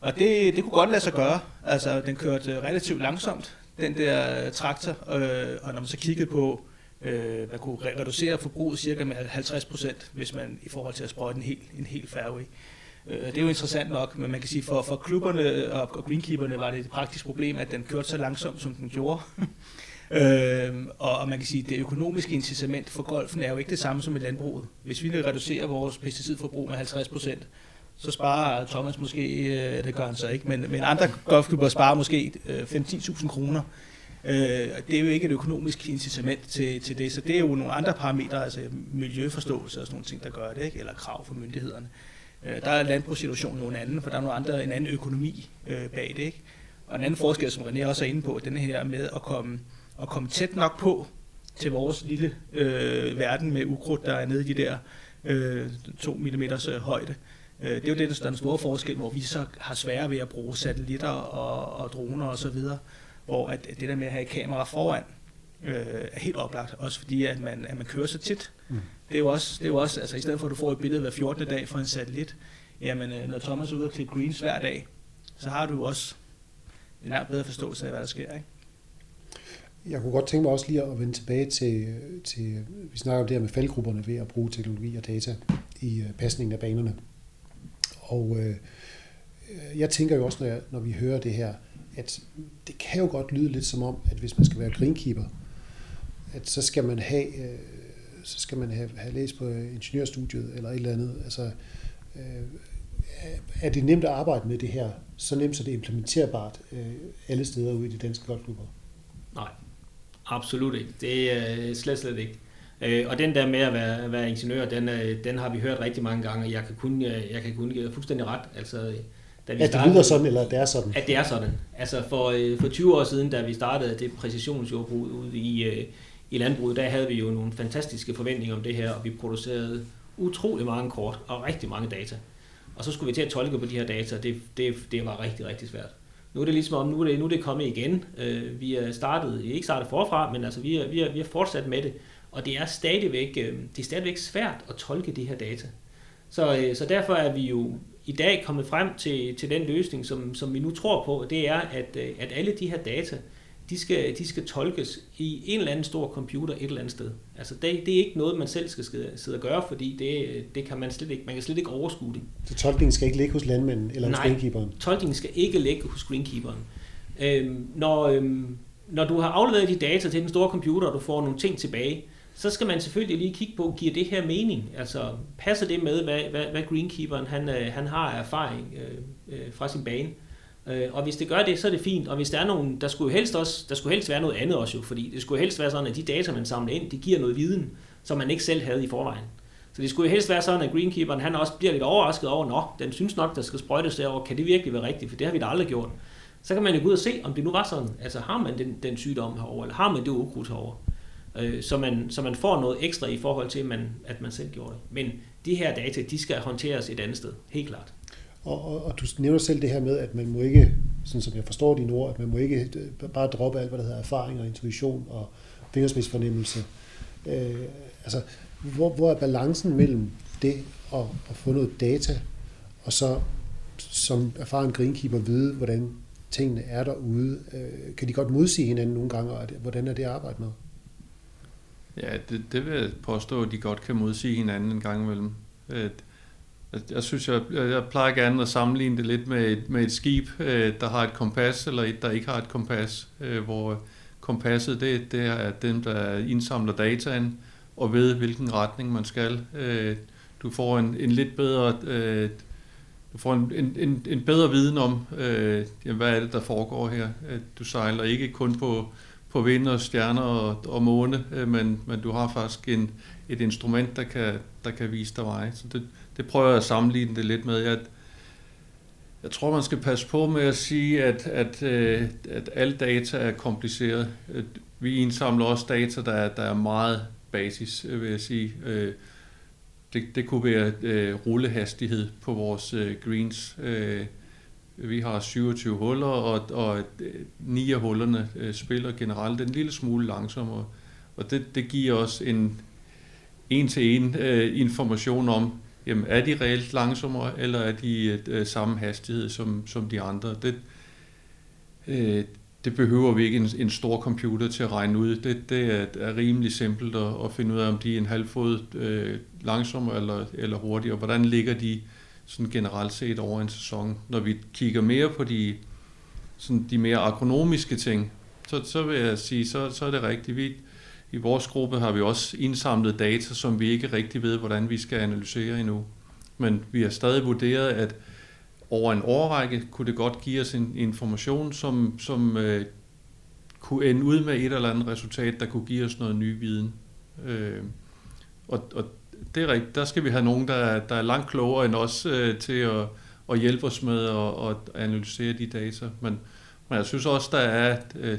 Speaker 3: Og det, det kunne godt lade sig gøre. Altså, den kørte relativt langsomt, den der øh, traktor, øh, og når man så kiggede på, øh, man kunne reducere forbruget cirka med 50 procent, hvis man i forhold til at sprøjte en hel, en hel fairway. Øh, det er jo interessant nok, men man kan sige, for, for klubberne og, og greenkeeperne var det et praktisk problem, at den kørte så langsomt, som den gjorde. øh, og, og man kan sige, at det økonomiske incitament for golfen er jo ikke det samme som i landbruget. Hvis vi vil reducere vores pesticidforbrug med 50 procent, så sparer Thomas måske, øh, det gør han så ikke, men, men andre golfklubber sparer måske øh, 5-10.000 kroner. Øh, det er jo ikke et økonomisk incitament til, til det, så det er jo nogle andre parametre, altså miljøforståelse og sådan nogle ting, der gør det, ikke? eller krav fra myndighederne. Øh, der er landbrugssituationen nogle anden, for der er nogle andre, en anden økonomi øh, bag det. Ikke? Og en anden forskel, som René også er inde på, den her med at komme, at komme tæt nok på til vores lille øh, verden med ukrudt, der er nede i de der øh, 2 mm øh, højde. Øh, det er jo det, der er den store forskel, hvor vi så har svære ved at bruge satellitter og, og droner osv., og hvor at det der med at have et kamera foran, øh, er helt oplagt, også fordi at man, at man kører så tit. Mm. Det er jo også, det er jo også altså i stedet for at du får et billede hver 14. dag fra en satellit, jamen øh, når Thomas er ude og klippe greens hver dag, så har du også en langt bedre forståelse af, hvad der sker. Ikke?
Speaker 1: Jeg kunne godt tænke mig også lige at vende tilbage til, til vi snakker om det her med faldgrupperne ved at bruge teknologi og data i øh, pasningen af banerne. Og øh, jeg tænker jo også, når, jeg, når vi hører det her, at det kan jo godt lyde lidt som om, at hvis man skal være greenkeeper, at så skal man have, øh, så skal man have, have læst på ingeniørstudiet eller et eller andet. Altså, øh, er det nemt at arbejde med det her? Så nemt, så det er implementerbart øh, alle steder ude i de danske golfklubber?
Speaker 4: Nej, absolut ikke. Det er øh, slet, slet ikke. Øh, og den der med at være, være ingeniør, den, øh, den har vi hørt rigtig mange gange, og jeg kan kun, øh, jeg kan kun give fuldstændig ret. Altså,
Speaker 1: da vi at det lyder sådan, eller det er sådan?
Speaker 4: At det er sådan. Altså for, for 20 år siden, da vi startede det præcisionsjordbrug ude i, i landbruget, der havde vi jo nogle fantastiske forventninger om det her, og vi producerede utrolig mange kort og rigtig mange data. Og så skulle vi til at tolke på de her data, det, det, det var rigtig, rigtig svært. Nu er det ligesom om, nu er det, nu er det kommet igen. Øh, vi er startet, ikke startet forfra, men altså vi er, vi, er, vi er fortsat med det. Og det er stadigvæk, øh, det er stadigvæk svært at tolke de her data. Så, øh, så derfor er vi jo i dag kommet frem til, til den løsning, som, som vi nu tror på, det er, at, øh, at alle de her data, de skal, de skal tolkes i en eller anden stor computer et eller andet sted. Altså det, det er ikke noget, man selv skal sidde og gøre, fordi det, det kan man slet ikke, man kan slet ikke overskue det.
Speaker 1: Så tolkningen skal ikke ligge hos landmanden eller hos greenkeeperen?
Speaker 4: tolkningen skal ikke ligge hos greenkeeperen. Øhm, når, øhm, når du har afleveret de data til den store computer, og du får nogle ting tilbage, så skal man selvfølgelig lige kigge på, giver det her mening? Altså, passer det med, hvad, hvad, hvad greenkeeperen han, øh, han har erfaring øh, øh, fra sin bane? Øh, og hvis det gør det, så er det fint. Og hvis der er nogen, der skulle helst også, der skulle helst være noget andet også jo, fordi det skulle helst være sådan, at de data, man samler ind, de giver noget viden, som man ikke selv havde i forvejen. Så det skulle helst være sådan, at greenkeeperen han også bliver lidt overrasket over, nå, den synes nok, der skal sprøjtes derovre, kan det virkelig være rigtigt, for det har vi da aldrig gjort. Så kan man jo gå ud og se, om det nu var sådan. Altså har man den, den sygdom herovre, eller har man det ukrudt herovre øh, så, man, så man får noget ekstra i forhold til, man, at man selv gjorde det. Men de her data, de skal håndteres et andet sted, helt klart.
Speaker 1: Og, og, og du nævner selv det her med, at man må ikke, sådan som jeg forstår dine ord, at man må ikke øh, bare droppe alt, hvad der hedder erfaring og intuition og fingerspidsfornemmelse. Øh, altså, hvor, hvor er balancen mellem det og at få noget data, og så som erfaren greenkeeper vide, hvordan tingene er derude? Øh, kan de godt modsige hinanden nogle gange, og hvordan er det at arbejde med?
Speaker 2: Ja, det, det vil jeg påstå, at de godt kan modsige hinanden en gang imellem. Øh, jeg synes, jeg, jeg plejer gerne at sammenligne det lidt med et, med et skib, øh, der har et kompas, eller et, der ikke har et kompas, øh, hvor kompasset, det, det er dem, der indsamler dataen, og ved, hvilken retning man skal. Du får en, en lidt bedre... Du får en, en, en bedre viden om, øh, hvad er det, der foregår her. Du sejler ikke kun på, på vind og stjerner og, og måne, øh, men, men du har faktisk en, et instrument, der kan, der kan vise dig vej. Så det, det prøver jeg at sammenligne det lidt med. Jeg, jeg tror, man skal passe på med at sige, at, at, øh, at alle data er kompliceret. Vi indsamler også data, der er, der er meget basis, øh, vil jeg sige. Det, det kunne være rullehastighed på vores greens. Vi har 27 huller, og, og øh, ni af hullerne øh, spiller generelt en lille smule langsommere. Og det, det giver os en en-til-en øh, information om, jamen er de reelt langsommere, eller er de øh, samme hastighed som, som de andre? Det, øh, det behøver vi ikke en, en stor computer til at regne ud. Det, det er, er rimelig simpelt at, at finde ud af, om de er en halv fod øh, langsommere eller, eller hurtigere. Hvordan ligger de sådan generelt set over en sæson? Når vi kigger mere på de, sådan de mere agronomiske ting, så, så vil jeg sige, så, så er det rigtigt. Vi, i vores gruppe har vi også indsamlet data, som vi ikke rigtig ved, hvordan vi skal analysere endnu. Men vi har stadig vurderet, at over en årrække kunne det godt give os en information, som, som øh, kunne ende ud med et eller andet resultat, der kunne give os noget ny viden. Øh, og, og det er rigtigt. Der skal vi have nogen, der, er, der er langt klogere end os øh, til at, at hjælpe os med at, at analysere de data. Men, men jeg synes også, der er øh,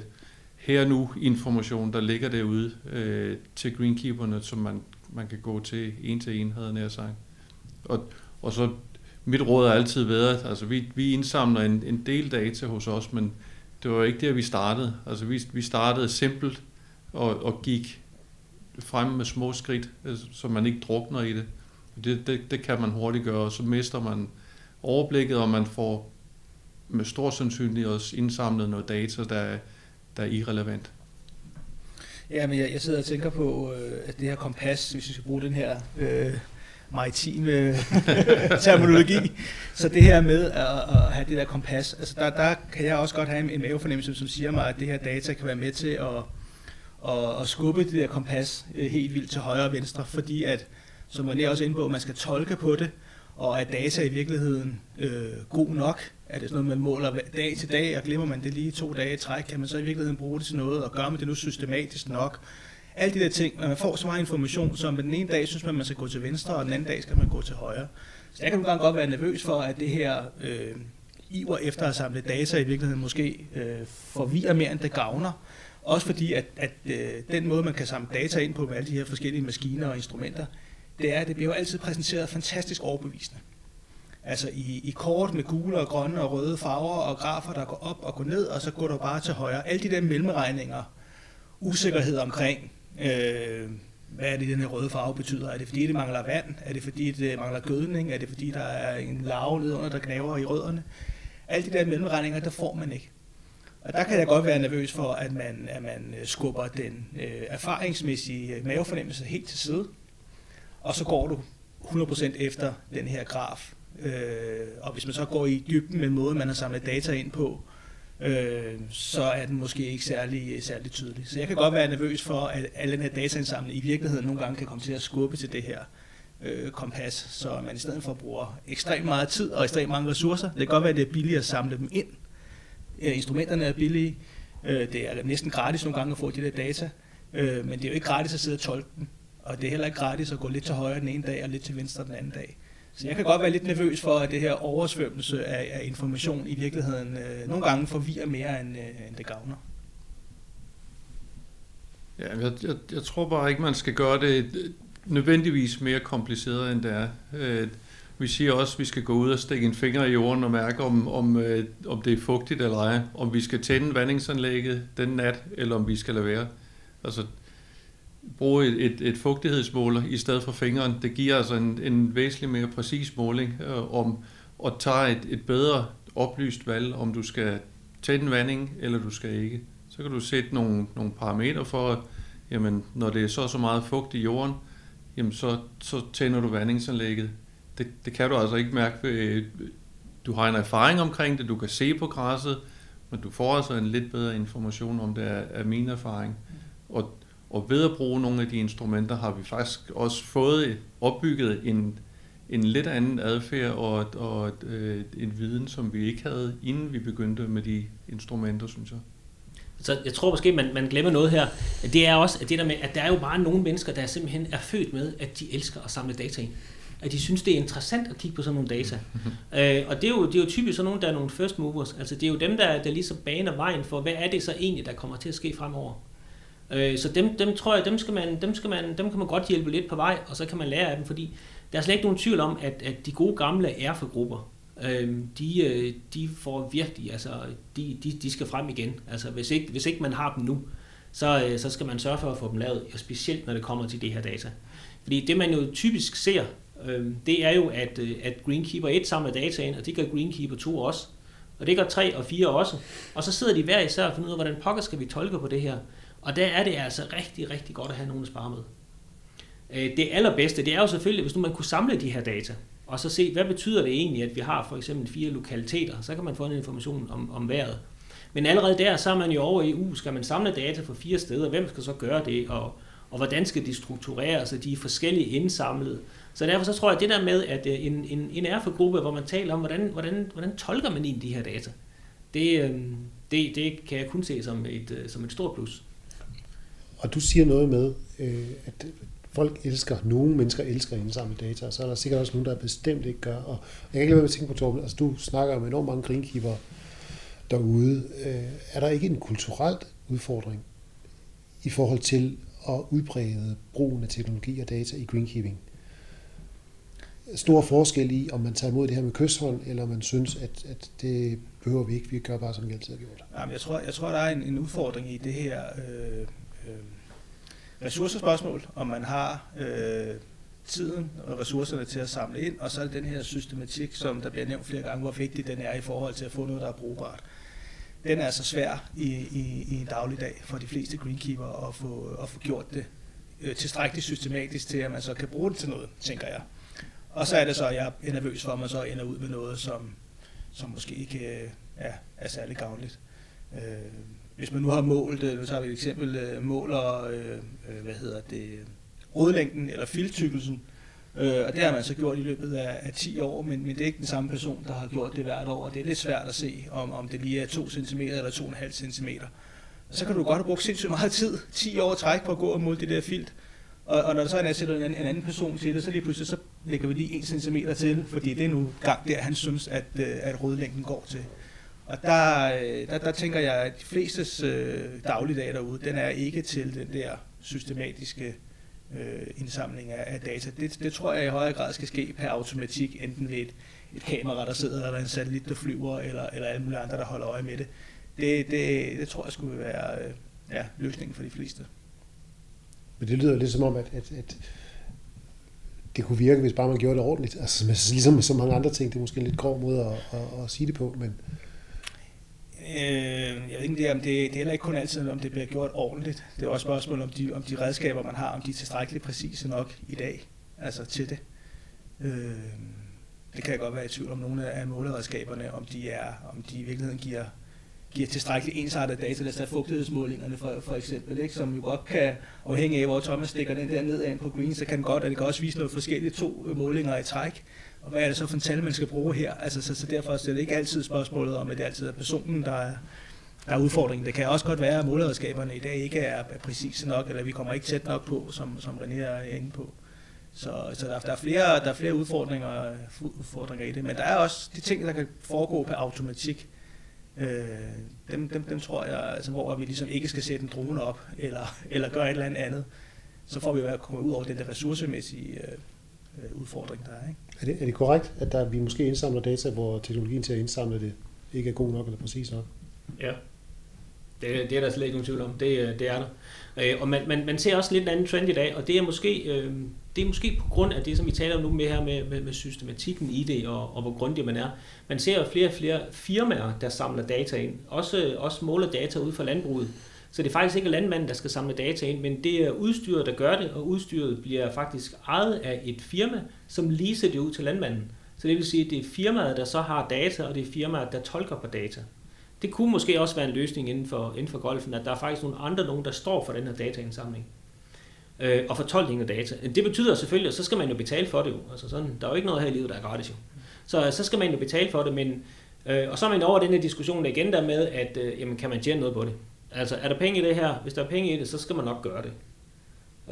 Speaker 2: her nu information, der ligger derude øh, til greenkeeperne, som man, man kan gå til en til en, havde jeg sagt. Og, og så mit råd har altid været, altså vi, vi indsamler en, en del data hos os, men det var ikke der, vi startede. Altså vi, vi startede simpelt og, og gik frem med små skridt, altså, så man ikke drukner i det. Det, det. det kan man hurtigt gøre, og så mister man overblikket, og man får med stor sandsynlighed også indsamlet noget data, der, der er irrelevant.
Speaker 3: Ja, men jeg, jeg sidder og tænker på, øh, at det her kompas, hvis vi skal bruge den her øh, maritime terminologi, så det her med at, at have det der kompas, altså der, der kan jeg også godt have en mavefornemmelse, som siger mig, at det her data kan være med til at, og, og skubbe det der kompas øh, helt vildt til højre og venstre, fordi at, som man er også inde på, man skal tolke på det, og er data i virkeligheden øh, god nok? Er det sådan noget, man måler dag til dag, og glemmer man det lige to dage i træk? Kan man så i virkeligheden bruge det til noget, og gør man det nu systematisk nok? Alle de der ting, når man får så meget information, så den ene dag synes man, man skal gå til venstre, og den anden dag skal man gå til højre. Så jeg kan nogle godt være nervøs for, at det her øh, iver efter at samle data i virkeligheden måske øh, forvirrer mere, end det gavner. Også fordi, at, at øh, den måde, man kan samle data ind på med alle de her forskellige maskiner og instrumenter, det er, at det bliver jo altid præsenteret fantastisk overbevisende. Altså i, i kort med gule og grønne og røde farver og grafer, der går op og går ned, og så går du bare til højre. Alle de der mellemregninger, usikkerhed omkring, øh, hvad er det, den her røde farve betyder? Er det fordi, det mangler vand? Er det fordi, det mangler gødning? Er det fordi, der er en larve nede under, der knaver i rødderne? Alle de der mellemregninger, der får man ikke. Og der kan jeg godt være nervøs for, at man, at man øh, skubber den øh, erfaringsmæssige øh, mavefornemmelse helt til side og så går du 100% efter den her graf. Øh, og hvis man så går i dybden med måden, man har samlet data ind på, øh, så er den måske ikke særlig, særlig tydelig. Så jeg kan godt være nervøs for, at alle den her dataindsamling i virkeligheden nogle gange kan komme til at skubbe til det her øh, kompas, så man i stedet for bruger ekstremt meget tid og ekstremt mange ressourcer. Det kan godt være, at det er billigere at samle dem ind. Øh, instrumenterne er billige. Øh, det er næsten gratis nogle gange at få de der data, øh, men det er jo ikke gratis at sidde og tolke dem. Og det er heller ikke gratis at gå lidt til højre den ene dag og lidt til venstre den anden dag. Så jeg kan godt være lidt nervøs for, at det her oversvømmelse af, af information i virkeligheden øh, nogle gange forvirrer mere, end, øh, end det gavner.
Speaker 2: Ja, jeg, jeg, jeg tror bare ikke, man skal gøre det nødvendigvis mere kompliceret, end det er. Øh, vi siger også, at vi skal gå ud og stikke en finger i jorden og mærke, om, om, øh, om det er fugtigt eller ej. Om vi skal tænde vandingsanlægget den nat, eller om vi skal lade være. Altså, bruge et, et, et fugtighedsmåler i stedet for fingeren, det giver altså en, en væsentlig mere præcis måling øh, om, at tage et, et bedre oplyst valg, om du skal tænde vanding, eller du skal ikke. Så kan du sætte nogle, nogle parametre for, jamen, når det er så så meget fugt i jorden, jamen så, så tænder du vandingsanlægget. Det, det kan du altså ikke mærke ved, du har en erfaring omkring det, du kan se på græsset, men du får altså en lidt bedre information om det af, af min erfaring. Og, og ved at bruge nogle af de instrumenter, har vi faktisk også fået opbygget en, en lidt anden adfærd og, og øh, en viden, som vi ikke havde, inden vi begyndte med de instrumenter, synes jeg.
Speaker 4: Så jeg tror måske, man, man glemmer noget her. Det er også at det der med, at der er jo bare nogle mennesker, der simpelthen er født med, at de elsker at samle data ind. At de synes, det er interessant at kigge på sådan nogle data. øh, og det er, jo, det er jo typisk sådan nogle, der er nogle first movers. Altså det er jo dem, der, der ligesom baner vejen for, hvad er det så egentlig, der kommer til at ske fremover. Øh, så dem, dem tror jeg, dem, skal man, dem, skal man, dem kan man godt hjælpe lidt på vej, og så kan man lære af dem, fordi der er slet ikke nogen tvivl om, at, at de gode gamle erfegrupper, øh, de, øh, de får virkelig, altså, de, de, de skal frem igen. Altså, hvis ikke, hvis ikke man har dem nu, så, øh, så skal man sørge for at få dem lavet, og specielt når det kommer til det her data. Fordi det, man jo typisk ser, øh, det er jo, at, øh, at Greenkeeper 1 samler data ind, og det gør Greenkeeper 2 også. Og det gør 3 og 4 også. Og så sidder de hver især og finder ud af, hvordan pokker skal vi tolke på det her. Og der er det altså rigtig, rigtig godt at have nogen at spare med. Øh, det allerbedste, det er jo selvfølgelig, hvis nu man kunne samle de her data, og så se, hvad betyder det egentlig, at vi har for eksempel fire lokaliteter, så kan man få en information om, om vejret. Men allerede der, så er man jo over i EU, skal man samle data fra fire steder, hvem skal så gøre det, og, og hvordan skal de struktureres, så de er forskellige indsamlet. Så derfor så tror jeg, at det der med, at øh, en, en, en erfagruppe, hvor man taler om, hvordan, hvordan, hvordan tolker man egentlig de her data, det, øhm, det, det kan jeg kun se som et, øh, som et stort plus.
Speaker 1: Og du siger noget med, øh, at folk elsker, nogle mennesker elsker at indsamle data, og så er der sikkert også nogen, der bestemt ikke gør. Og jeg kan ikke lade være med at tænke på, Torben, altså du snakker om enormt mange greenkeeper derude. Er der ikke en kulturel udfordring i forhold til at udbrede brugen af teknologi og data i greenkeeping? Stor forskel i, om man tager imod det her med kysthånd, eller man synes, at, at det behøver vi ikke, vi gør bare, som vi altid har gjort.
Speaker 3: Jamen, jeg, tror, jeg tror, der er en, en udfordring i det her øh, øh, ressourcespørgsmål, om man har øh, tiden og ressourcerne til at samle ind, og så er det den her systematik, som der bliver nævnt flere gange, hvor vigtig den er i forhold til at få noget, der er brugbart. Den er altså svær i, i, i en dagligdag for de fleste greenkeeper at få, at få gjort det øh, tilstrækkeligt systematisk til, at man så kan bruge det til noget, tænker jeg. Og så er det så, at jeg er nervøs for, at man så ender ud med noget, som, som måske ikke ja, øh, er, særlig gavnligt. Øh, hvis man nu har målt, øh, nu tager vi et eksempel, øh, måler, øh, hvad hedder det, rodlængden eller filtykkelsen, øh, og det har man så gjort i løbet af, af 10 år, men, men det er ikke den samme person, der har gjort det hvert år, og det er lidt svært at se, om, om det lige er 2 cm eller 2,5 cm. Så kan du godt have brugt sindssygt meget tid, 10 år træk på at gå og måle det der filt, og, og når der så er sætter en, en anden person til det, så lige pludselig så lægger vi lige 1 cm til, fordi det er nu gang der, han synes, at, øh, at rodlængden går til. Og der, øh, der, der tænker jeg, at de flestes øh, dagligdag derude, den er ikke til den der systematiske øh, indsamling af, af data. Det, det tror jeg i højere grad skal ske per automatik, enten ved et, et kamera, der sidder, eller en satellit, der flyver, eller, eller alle mulige andre, der holder øje med det. Det, det, det tror jeg skulle være øh, ja, løsningen for de fleste.
Speaker 1: Men det lyder lidt som om, at, at, at det kunne virke, hvis bare man gjorde det ordentligt. Altså, ligesom med så mange andre ting, det er måske en lidt grov måde at, at, at sige det på, men
Speaker 3: Øh, jeg ved ikke, om det, det er heller ikke kun altid, om det bliver gjort ordentligt. Det er også et spørgsmål om de, om de redskaber, man har, om de er tilstrækkeligt præcise nok i dag, altså til det. Øh, det kan jeg godt være i tvivl om nogle af måleredskaberne, om de, er, om de i virkeligheden giver, giver tilstrækkeligt ensartet data. Lad os tage fugtighedsmålingerne for, for eksempel, ikke? som jo godt kan, afhængig af hvor Thomas stikker den der nedad på green, så kan den godt, at det kan også vise noget forskellige to øh, målinger i træk og hvad er det så for en tal, man skal bruge her? Altså, så, så derfor er det ikke altid spørgsmålet om, at det altid er personen, der er, der er udfordringen. Det kan også godt være, at måleredskaberne i dag ikke er præcise nok, eller vi kommer ikke tæt nok på, som, som René er inde på. Så, så der, der, er flere, der er flere udfordringer, udfordringer i det, men der er også de ting, der kan foregå på automatik. Øh, dem, dem, dem tror jeg, altså, hvor vi ligesom ikke skal sætte en drone op, eller, eller gøre et eller andet andet, så får vi jo komme ud over den der ressourcemæssige øh, udfordring, der er. Ikke?
Speaker 1: Er, det, er det korrekt, at der, vi måske indsamler data, hvor teknologien til at indsamle det ikke er god nok eller præcis nok?
Speaker 4: Ja, det, det er der slet ikke nogen tvivl om. Det, det er der. Øh, og man, man, man ser også lidt en anden trend i dag, og det er måske, øh, det er måske på grund af det, som vi taler om nu med her med, med, med systematikken i det, og, og hvor grundig man er. Man ser jo flere og flere firmaer, der samler data ind, også, også måler data ud fra landbruget. Så det er faktisk ikke landmanden, der skal samle data ind, men det er udstyret, der gør det, og udstyret bliver faktisk ejet af et firma, som leaser det ud til landmanden. Så det vil sige, at det er firmaet, der så har data, og det er firmaet, der tolker på data. Det kunne måske også være en løsning inden for, inden for golfen, at der er faktisk nogle andre, nogen, der står for den her dataindsamling øh, og fortolkning af data. Det betyder selvfølgelig, at så skal man jo betale for det jo. Altså sådan, der er jo ikke noget her i livet, der er gratis jo. Så, øh, så skal man jo betale for det, men, øh, og så er man over den her diskussion igen der med, at øh, jamen, kan man tjene noget på det? Altså, er der penge i det her? Hvis der er penge i det, så skal man nok gøre det.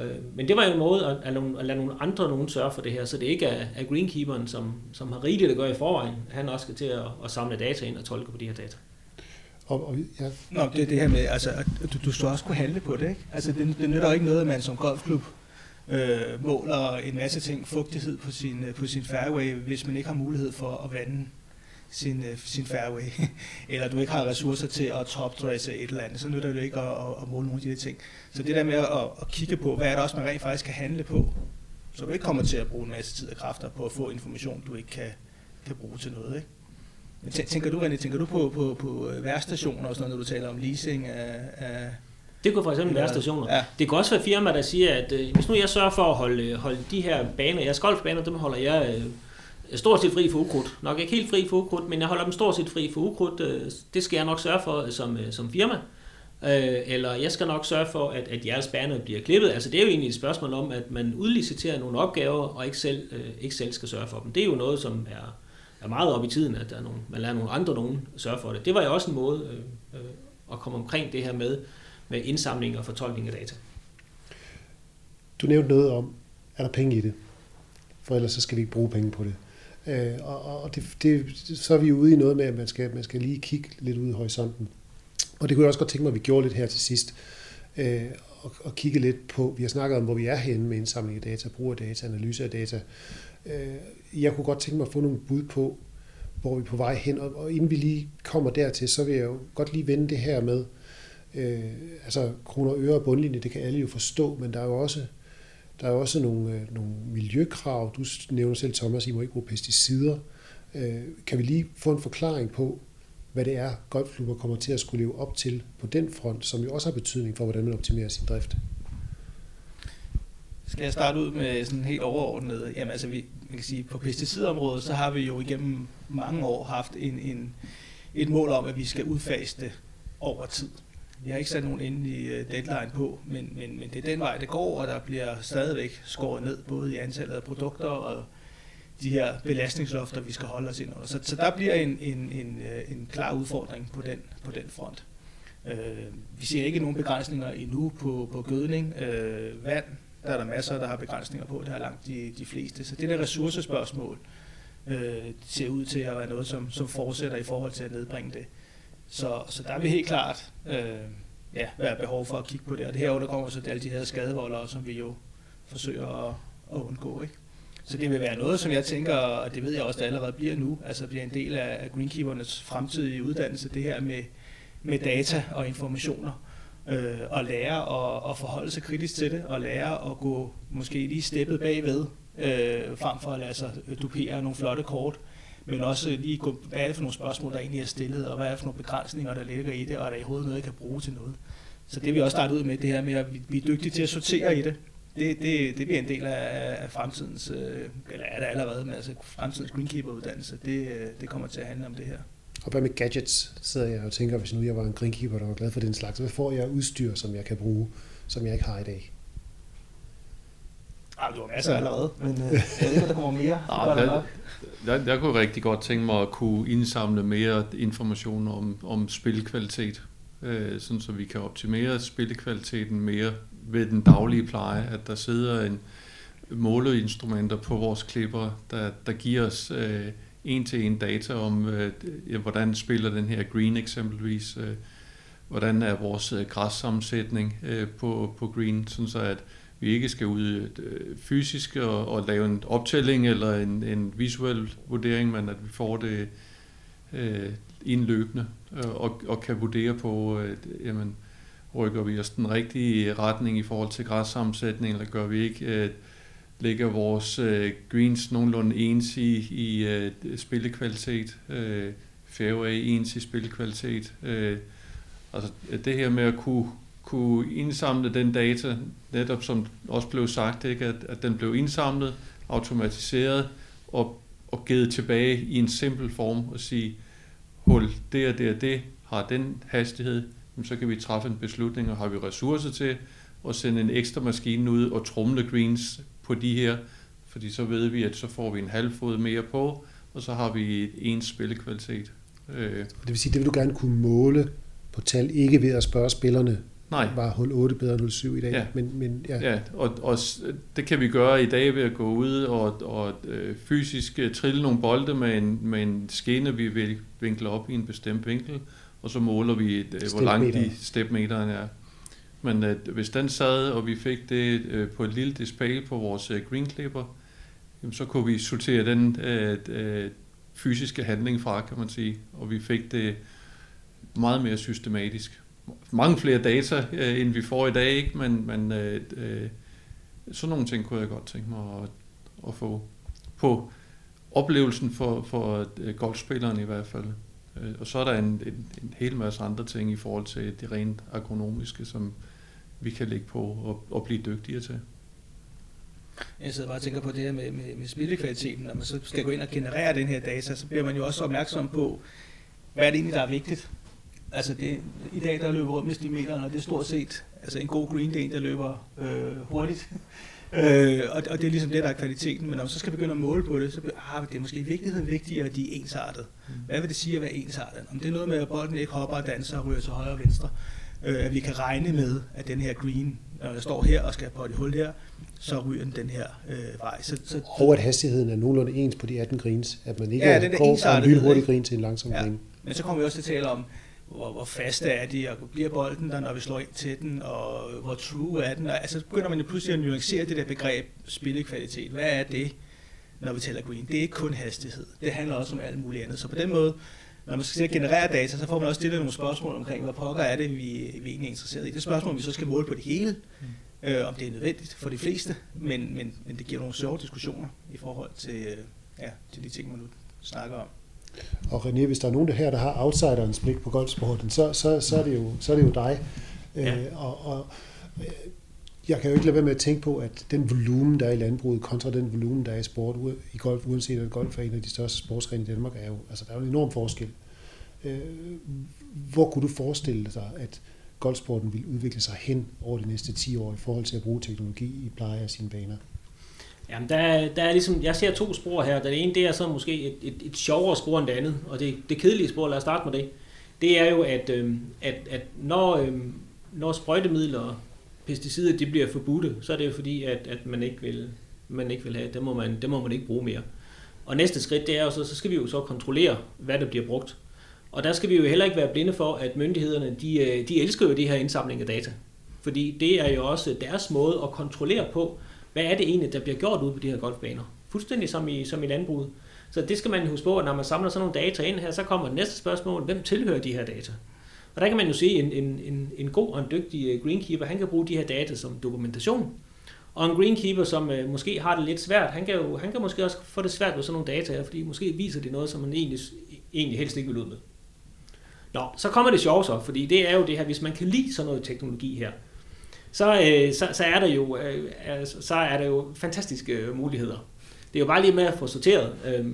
Speaker 4: Øh, men det var jo en måde at, at, at lade nogle andre nogen sørge for det her, så det ikke er, er greenkeeperen, som, som har rigeligt at gøre i forvejen, han også skal til at, at samle data ind og tolke på de her data.
Speaker 3: Og, og, ja. Nå, det er det her med, altså, at du, du skal også kunne handle på det, ikke? Altså, det, det nytter ikke noget, at man som golfklub øh, måler en masse ting, fugtighed på sin, øh, på sin fairway, hvis man ikke har mulighed for at vande sin, øh, sin fairway, eller du ikke har ressourcer til at topdresse et eller andet, så nytter det ikke at, at, at måle nogle af de ting. Så det der med at, at kigge på, hvad er det også, man rent faktisk kan handle på, så du ikke kommer til at bruge en masse tid og kræfter på at få information, du ikke kan, kan bruge til noget. Ikke? Tænker du, René, tænker du på, på, på øh, værstationer og sådan noget, når du taler om leasing af, af
Speaker 4: det kunne for eksempel være stationer. Ja. Det kan også være firma, der siger, at øh, hvis nu jeg sørger for at holde, holde de her baner, jeres golfbaner, dem holder jeg øh, stort set fri for ukrudt. Nok ikke helt fri for ukrudt, men jeg holder dem stort set fri for ukrudt. Øh, det skal jeg nok sørge for øh, som, øh, som firma. Øh, eller jeg skal nok sørge for, at, at jeres baner bliver klippet. Altså det er jo egentlig et spørgsmål om, at man udliciterer nogle opgaver, og ikke selv, øh, ikke selv skal sørge for dem. Det er jo noget, som er er meget op i tiden, at der er nogle, man lader nogle andre nogen sørge for det. Det var jo også en måde øh, øh, at komme omkring det her med, med indsamling og fortolkning af data.
Speaker 1: Du nævnte noget om, er der penge i det? For ellers så skal vi ikke bruge penge på det. Øh, og og det, det, så er vi ude i noget med, at man skal, man skal lige kigge lidt ud i horisonten. Og det kunne jeg også godt tænke mig, at vi gjorde lidt her til sidst. Øh, og, og kigge lidt på, vi har snakket om, hvor vi er henne med indsamling af data, brug af data, analyse af data. Øh, jeg kunne godt tænke mig at få nogle bud på, hvor vi er på vej hen. Og, og inden vi lige kommer dertil, så vil jeg jo godt lige vende det her med, øh, altså kroner, øre og bundlinje, det kan alle jo forstå, men der er jo også, der er jo også nogle, øh, nogle miljøkrav. Du nævner selv, Thomas, I må ikke bruge pesticider. Øh, kan vi lige få en forklaring på, hvad det er, golfklubber kommer til at skulle leve op til på den front, som jo også har betydning for, hvordan man optimerer sin drift?
Speaker 3: Skal jeg starte ud med sådan helt overordnet? Jamen altså, vi, man kan sige, på pesticidområdet, så har vi jo igennem mange år haft en, en, et mål om, at vi skal udfase det over tid. Vi har ikke sat nogen endelig øh, deadline på, men, men, men det er den vej, det går, og der bliver stadigvæk skåret ned, både i antallet af produkter og de her belastningslofter, vi skal holde os ind under. Så, så der bliver en, en, en, øh, en klar udfordring på den, på den front. Øh, vi ser ikke nogen begrænsninger endnu på, på gødning, øh, vand, der er der masser, der har begrænsninger på. Det er langt de, de fleste. Så det der ressourcespørgsmål øh, ser ud til at være noget, som, som fortsætter i forhold til at nedbringe det. Så, så der er vi helt klart øh, ja, være behov for at kigge på det. Og det her kommer så alle de her skadevoldere, som vi jo forsøger at, at undgå. Ikke? Så det vil være noget, som jeg tænker, og det ved jeg også, der allerede bliver nu, altså bliver en del af Greenkeepernes fremtidige uddannelse, det her med, med data og informationer øh, og lære at, at forholde sig kritisk til det, og lære at gå måske lige steppet bagved, øh, frem for at lade sig dupere nogle flotte kort, men også lige gå, hvad er det for nogle spørgsmål, der egentlig er stillet, og hvad er det for nogle begrænsninger, der ligger i det, og er der i hovedet noget, jeg kan bruge til noget. Så det vi også starter ud med, det her med, at vi, vi er dygtige til at sortere i det. Det, det, det bliver en del af, af fremtidens, øh, eller er det allerede, men altså fremtidens greenkeeper-uddannelse, det, øh, det kommer til at handle om det her.
Speaker 1: Og hvad med gadgets, sidder jeg og tænker, hvis nu jeg var en greenkeeper, der var glad for den slags, hvad får jeg udstyr, som jeg kan bruge, som jeg ikke har i dag?
Speaker 3: Ah, du har masser allerede, men øh, jeg ved ikke, der kommer mere.
Speaker 2: Ah, der, der, der kunne jeg rigtig godt tænke mig at kunne indsamle mere information om, om spilkvalitet, øh, sådan så vi kan optimere spillekvaliteten mere ved den daglige pleje, at der sidder en måleinstrumenter på vores klipper, der, der giver os øh, en-til-en data om, øh, ja, hvordan spiller den her green eksempelvis, øh, hvordan er vores øh, græssammensætning øh, på, på green, sådan så at vi ikke skal ud øh, fysisk og, og lave en optælling eller en, en visuel vurdering, men at vi får det øh, indløbende øh, og, og kan vurdere på, øh, jamen, rykker vi os den rigtige retning i forhold til græssammensætning, eller gør vi ikke, øh, ligger vores øh, greens nogenlunde ens i, i øh, spillekvalitet, øh, fairway ens i spillekvalitet. Øh, altså øh, det her med at kunne, kunne indsamle den data, netop som også blev sagt, ikke, at, at den blev indsamlet, automatiseret og, og givet tilbage i en simpel form og sige, hul det og det og det har den hastighed, så kan vi træffe en beslutning, og har vi ressourcer til at sende en ekstra maskine ud og trumle greens på de her, fordi så ved vi, at så får vi en halv fod mere på, og så har vi en spillekvalitet.
Speaker 1: Øh. Det vil sige, det vil du gerne kunne måle på tal, ikke ved at spørge spillerne,
Speaker 2: Nej.
Speaker 1: var hul 8 bedre end hul 7 i dag.
Speaker 2: Ja,
Speaker 1: men, men,
Speaker 2: ja. ja og, og det kan vi gøre i dag ved at gå ud og, og øh, fysisk øh, trille nogle bolde med en, med en skinne, vi vil vinkle op i en bestemt vinkel, og så måler vi, et, øh, hvor langt de stepmeteren er. Men øh, hvis den sad, og vi fik det øh, på et lille display på vores øh, green clipper, jamen, så kunne vi sortere den øh, øh, fysiske handling fra, kan man sige, og vi fik det meget mere systematisk. Mange flere data, øh, end vi får i dag, ikke? men, men øh, øh, sådan nogle ting kunne jeg godt tænke mig at, at få på oplevelsen for, for øh, golfspilleren i hvert fald. Øh, og så er der en, en, en hel masse andre ting i forhold til det rent agronomiske, som vi kan lægge på og, og blive dygtigere til.
Speaker 3: Jeg sidder bare og tænker på det her med, med, med spildekvaliteten. Når man så skal gå ind og generere den her data, så bliver man jo også opmærksom på, hvad er det egentlig, der er vigtigt. Altså det, i dag der løber rundt med stimeteren, og det er stort set altså en god green, det der løber øh, hurtigt. Øh, og, og det er ligesom det, der er kvaliteten. Men når man så skal begynde at måle på det, så har ah, det er måske i vigtigheden vigtigere, at de er ensartet. Mm. Hvad vil det sige at være ensartet? Om det er noget med, at bolden ikke hopper og danser og ryger til højre og venstre. Øh, at vi kan regne med, at den her green, når jeg står her og skal på et hul der, så ryger den den her øh, vej. Så, så,
Speaker 1: og at hastigheden er nogenlunde ens på de 18 greens. At man ikke ja, går fra en lynhurtig green til en langsom ja. green.
Speaker 3: Men så kommer vi også til at tale om, hvor, hvor faste er de, og bliver bolden der, når vi slår ind til den, og hvor true er den. Og, altså, så begynder man jo pludselig at nuancere det der begreb spillekvalitet. Hvad er det, når vi taler green? Det er ikke kun hastighed. Det handler også om alt muligt andet. Så på den måde, når man skal generere data, så får man også stillet nogle spørgsmål omkring, hvad pokker er det, vi, vi egentlig er interesseret i. Det spørgsmål, vi så skal måle på det hele, øh, om det er nødvendigt for de fleste, men, men, men det giver nogle sjove diskussioner i forhold til, øh, ja, til de ting, man nu snakker om.
Speaker 1: Og René, hvis der er nogen der her, der har outsiderens blik på golfsporten, så, så, så, er, det jo, så er det jo dig. Ja. Øh, og, og jeg kan jo ikke lade være med at tænke på, at den volumen, der er i landbruget, kontra den volumen, der er i sport i golf, uanset at golf er en af de største sportsgrene i Danmark, er jo, altså der er jo en enorm forskel. Øh, hvor kunne du forestille dig, at golfsporten vil udvikle sig hen over de næste 10 år i forhold til at bruge teknologi i pleje af sine baner?
Speaker 4: Jamen, der, der er ligesom, jeg ser to spor her. Den ene, det er så måske et, et, et sjovere spor end det andet, og det, det kedelige spor, lad os starte med det, det er jo, at, øh, at, at når, øh, når sprøjtemidler pesticider de bliver forbudte, så er det jo fordi, at, at man, ikke vil, man ikke vil have, det må man, det må man ikke bruge mere. Og næste skridt, det er jo så, så skal vi jo så kontrollere, hvad der bliver brugt. Og der skal vi jo heller ikke være blinde for, at myndighederne, de, øh, de elsker jo det her indsamling af data. Fordi det er jo også deres måde at kontrollere på, hvad er det egentlig, der bliver gjort ude på de her golfbaner. Fuldstændig som i, som i landbruget. Så det skal man huske på, at når man samler sådan nogle data ind her, så kommer det næste spørgsmål, hvem tilhører de her data? Og der kan man jo se, en, en, en, en god og en dygtig øh, greenkeeper, han kan bruge de her data som dokumentation. Og en greenkeeper, som øh, måske har det lidt svært, han kan jo han kan måske også få det svært med sådan nogle data her, fordi måske viser det noget, som man egentlig, egentlig helst ikke vil ud med. Nå, så kommer det sjovt så, fordi det er jo det her, hvis man kan lide sådan noget teknologi her, så, øh, så, så, er der jo, øh, altså, så er der jo fantastiske øh, muligheder. Det er jo bare lige med at få sorteret. Øh,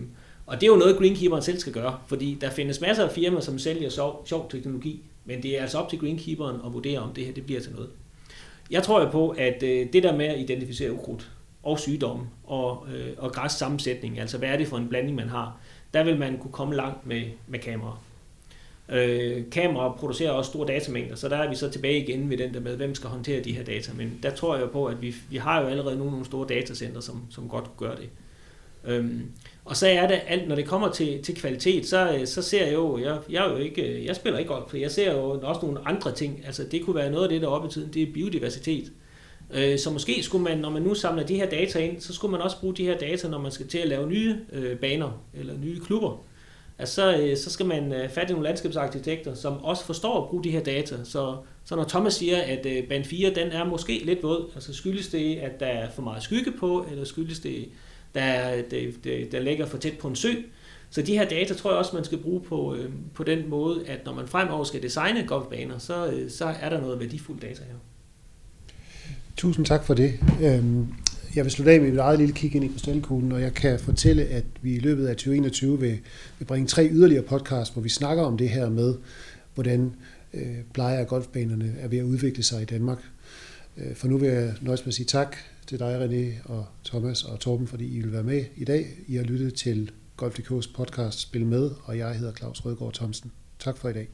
Speaker 4: og det er jo noget, Greenkeeperen selv skal gøre, fordi der findes masser af firmaer, som sælger sjov, sjov teknologi, men det er altså op til Greenkeeperen at vurdere, om det her det bliver til noget. Jeg tror jo på, at øh, det der med at identificere ukrudt og sygdomme og, øh, og græs sammensætning, altså hvad er det for en blanding, man har, der vil man kunne komme langt med, med kameraer. Øh, kameraer producerer også store datamængder, så der er vi så tilbage igen ved den der med, hvem skal håndtere de her data. Men der tror jeg på, at vi, vi har jo allerede nogle, nogle store datacenter, som, som godt kunne gøre det. Øhm, og så er det alt, når det kommer til, til kvalitet, så, øh, så ser jeg jo, jeg, jeg, er jo ikke, øh, jeg spiller ikke golf, for jeg ser jo også nogle andre ting. Altså det kunne være noget af det, der oppe i tiden, det er biodiversitet. Øh, så måske skulle man, når man nu samler de her data ind, så skulle man også bruge de her data, når man skal til at lave nye øh, baner eller nye klubber. Altså, så, øh, så skal man øh, fatte nogle landskabsarkitekter, som også forstår at bruge de her data. Så, så når Thomas siger, at øh, bane 4 den er måske lidt våd, altså skyldes det, at der er for meget skygge på, eller skyldes det, der, det, det, der ligger for tæt på en sø. Så de her data tror jeg også, man skal bruge på, øh, på den måde, at når man fremover skal designe golfbaner, så, øh, så er der noget værdifuldt data her.
Speaker 1: Tusind tak for det. Øhm, jeg vil slutte af med et eget lille kig ind i krystalkuglen, og jeg kan fortælle, at vi i løbet af 2021 vil, vil bringe tre yderligere podcasts, hvor vi snakker om det her med, hvordan øh, plejer golfbanerne er ved at udvikle sig i Danmark. Øh, for nu vil jeg nøjes med at sige tak til dig, René, og Thomas og Torben, fordi I vil være med i dag. I har lyttet til Golf.dk's podcast Spil Med, og jeg hedder Claus Rødgaard Thomsen. Tak for i dag.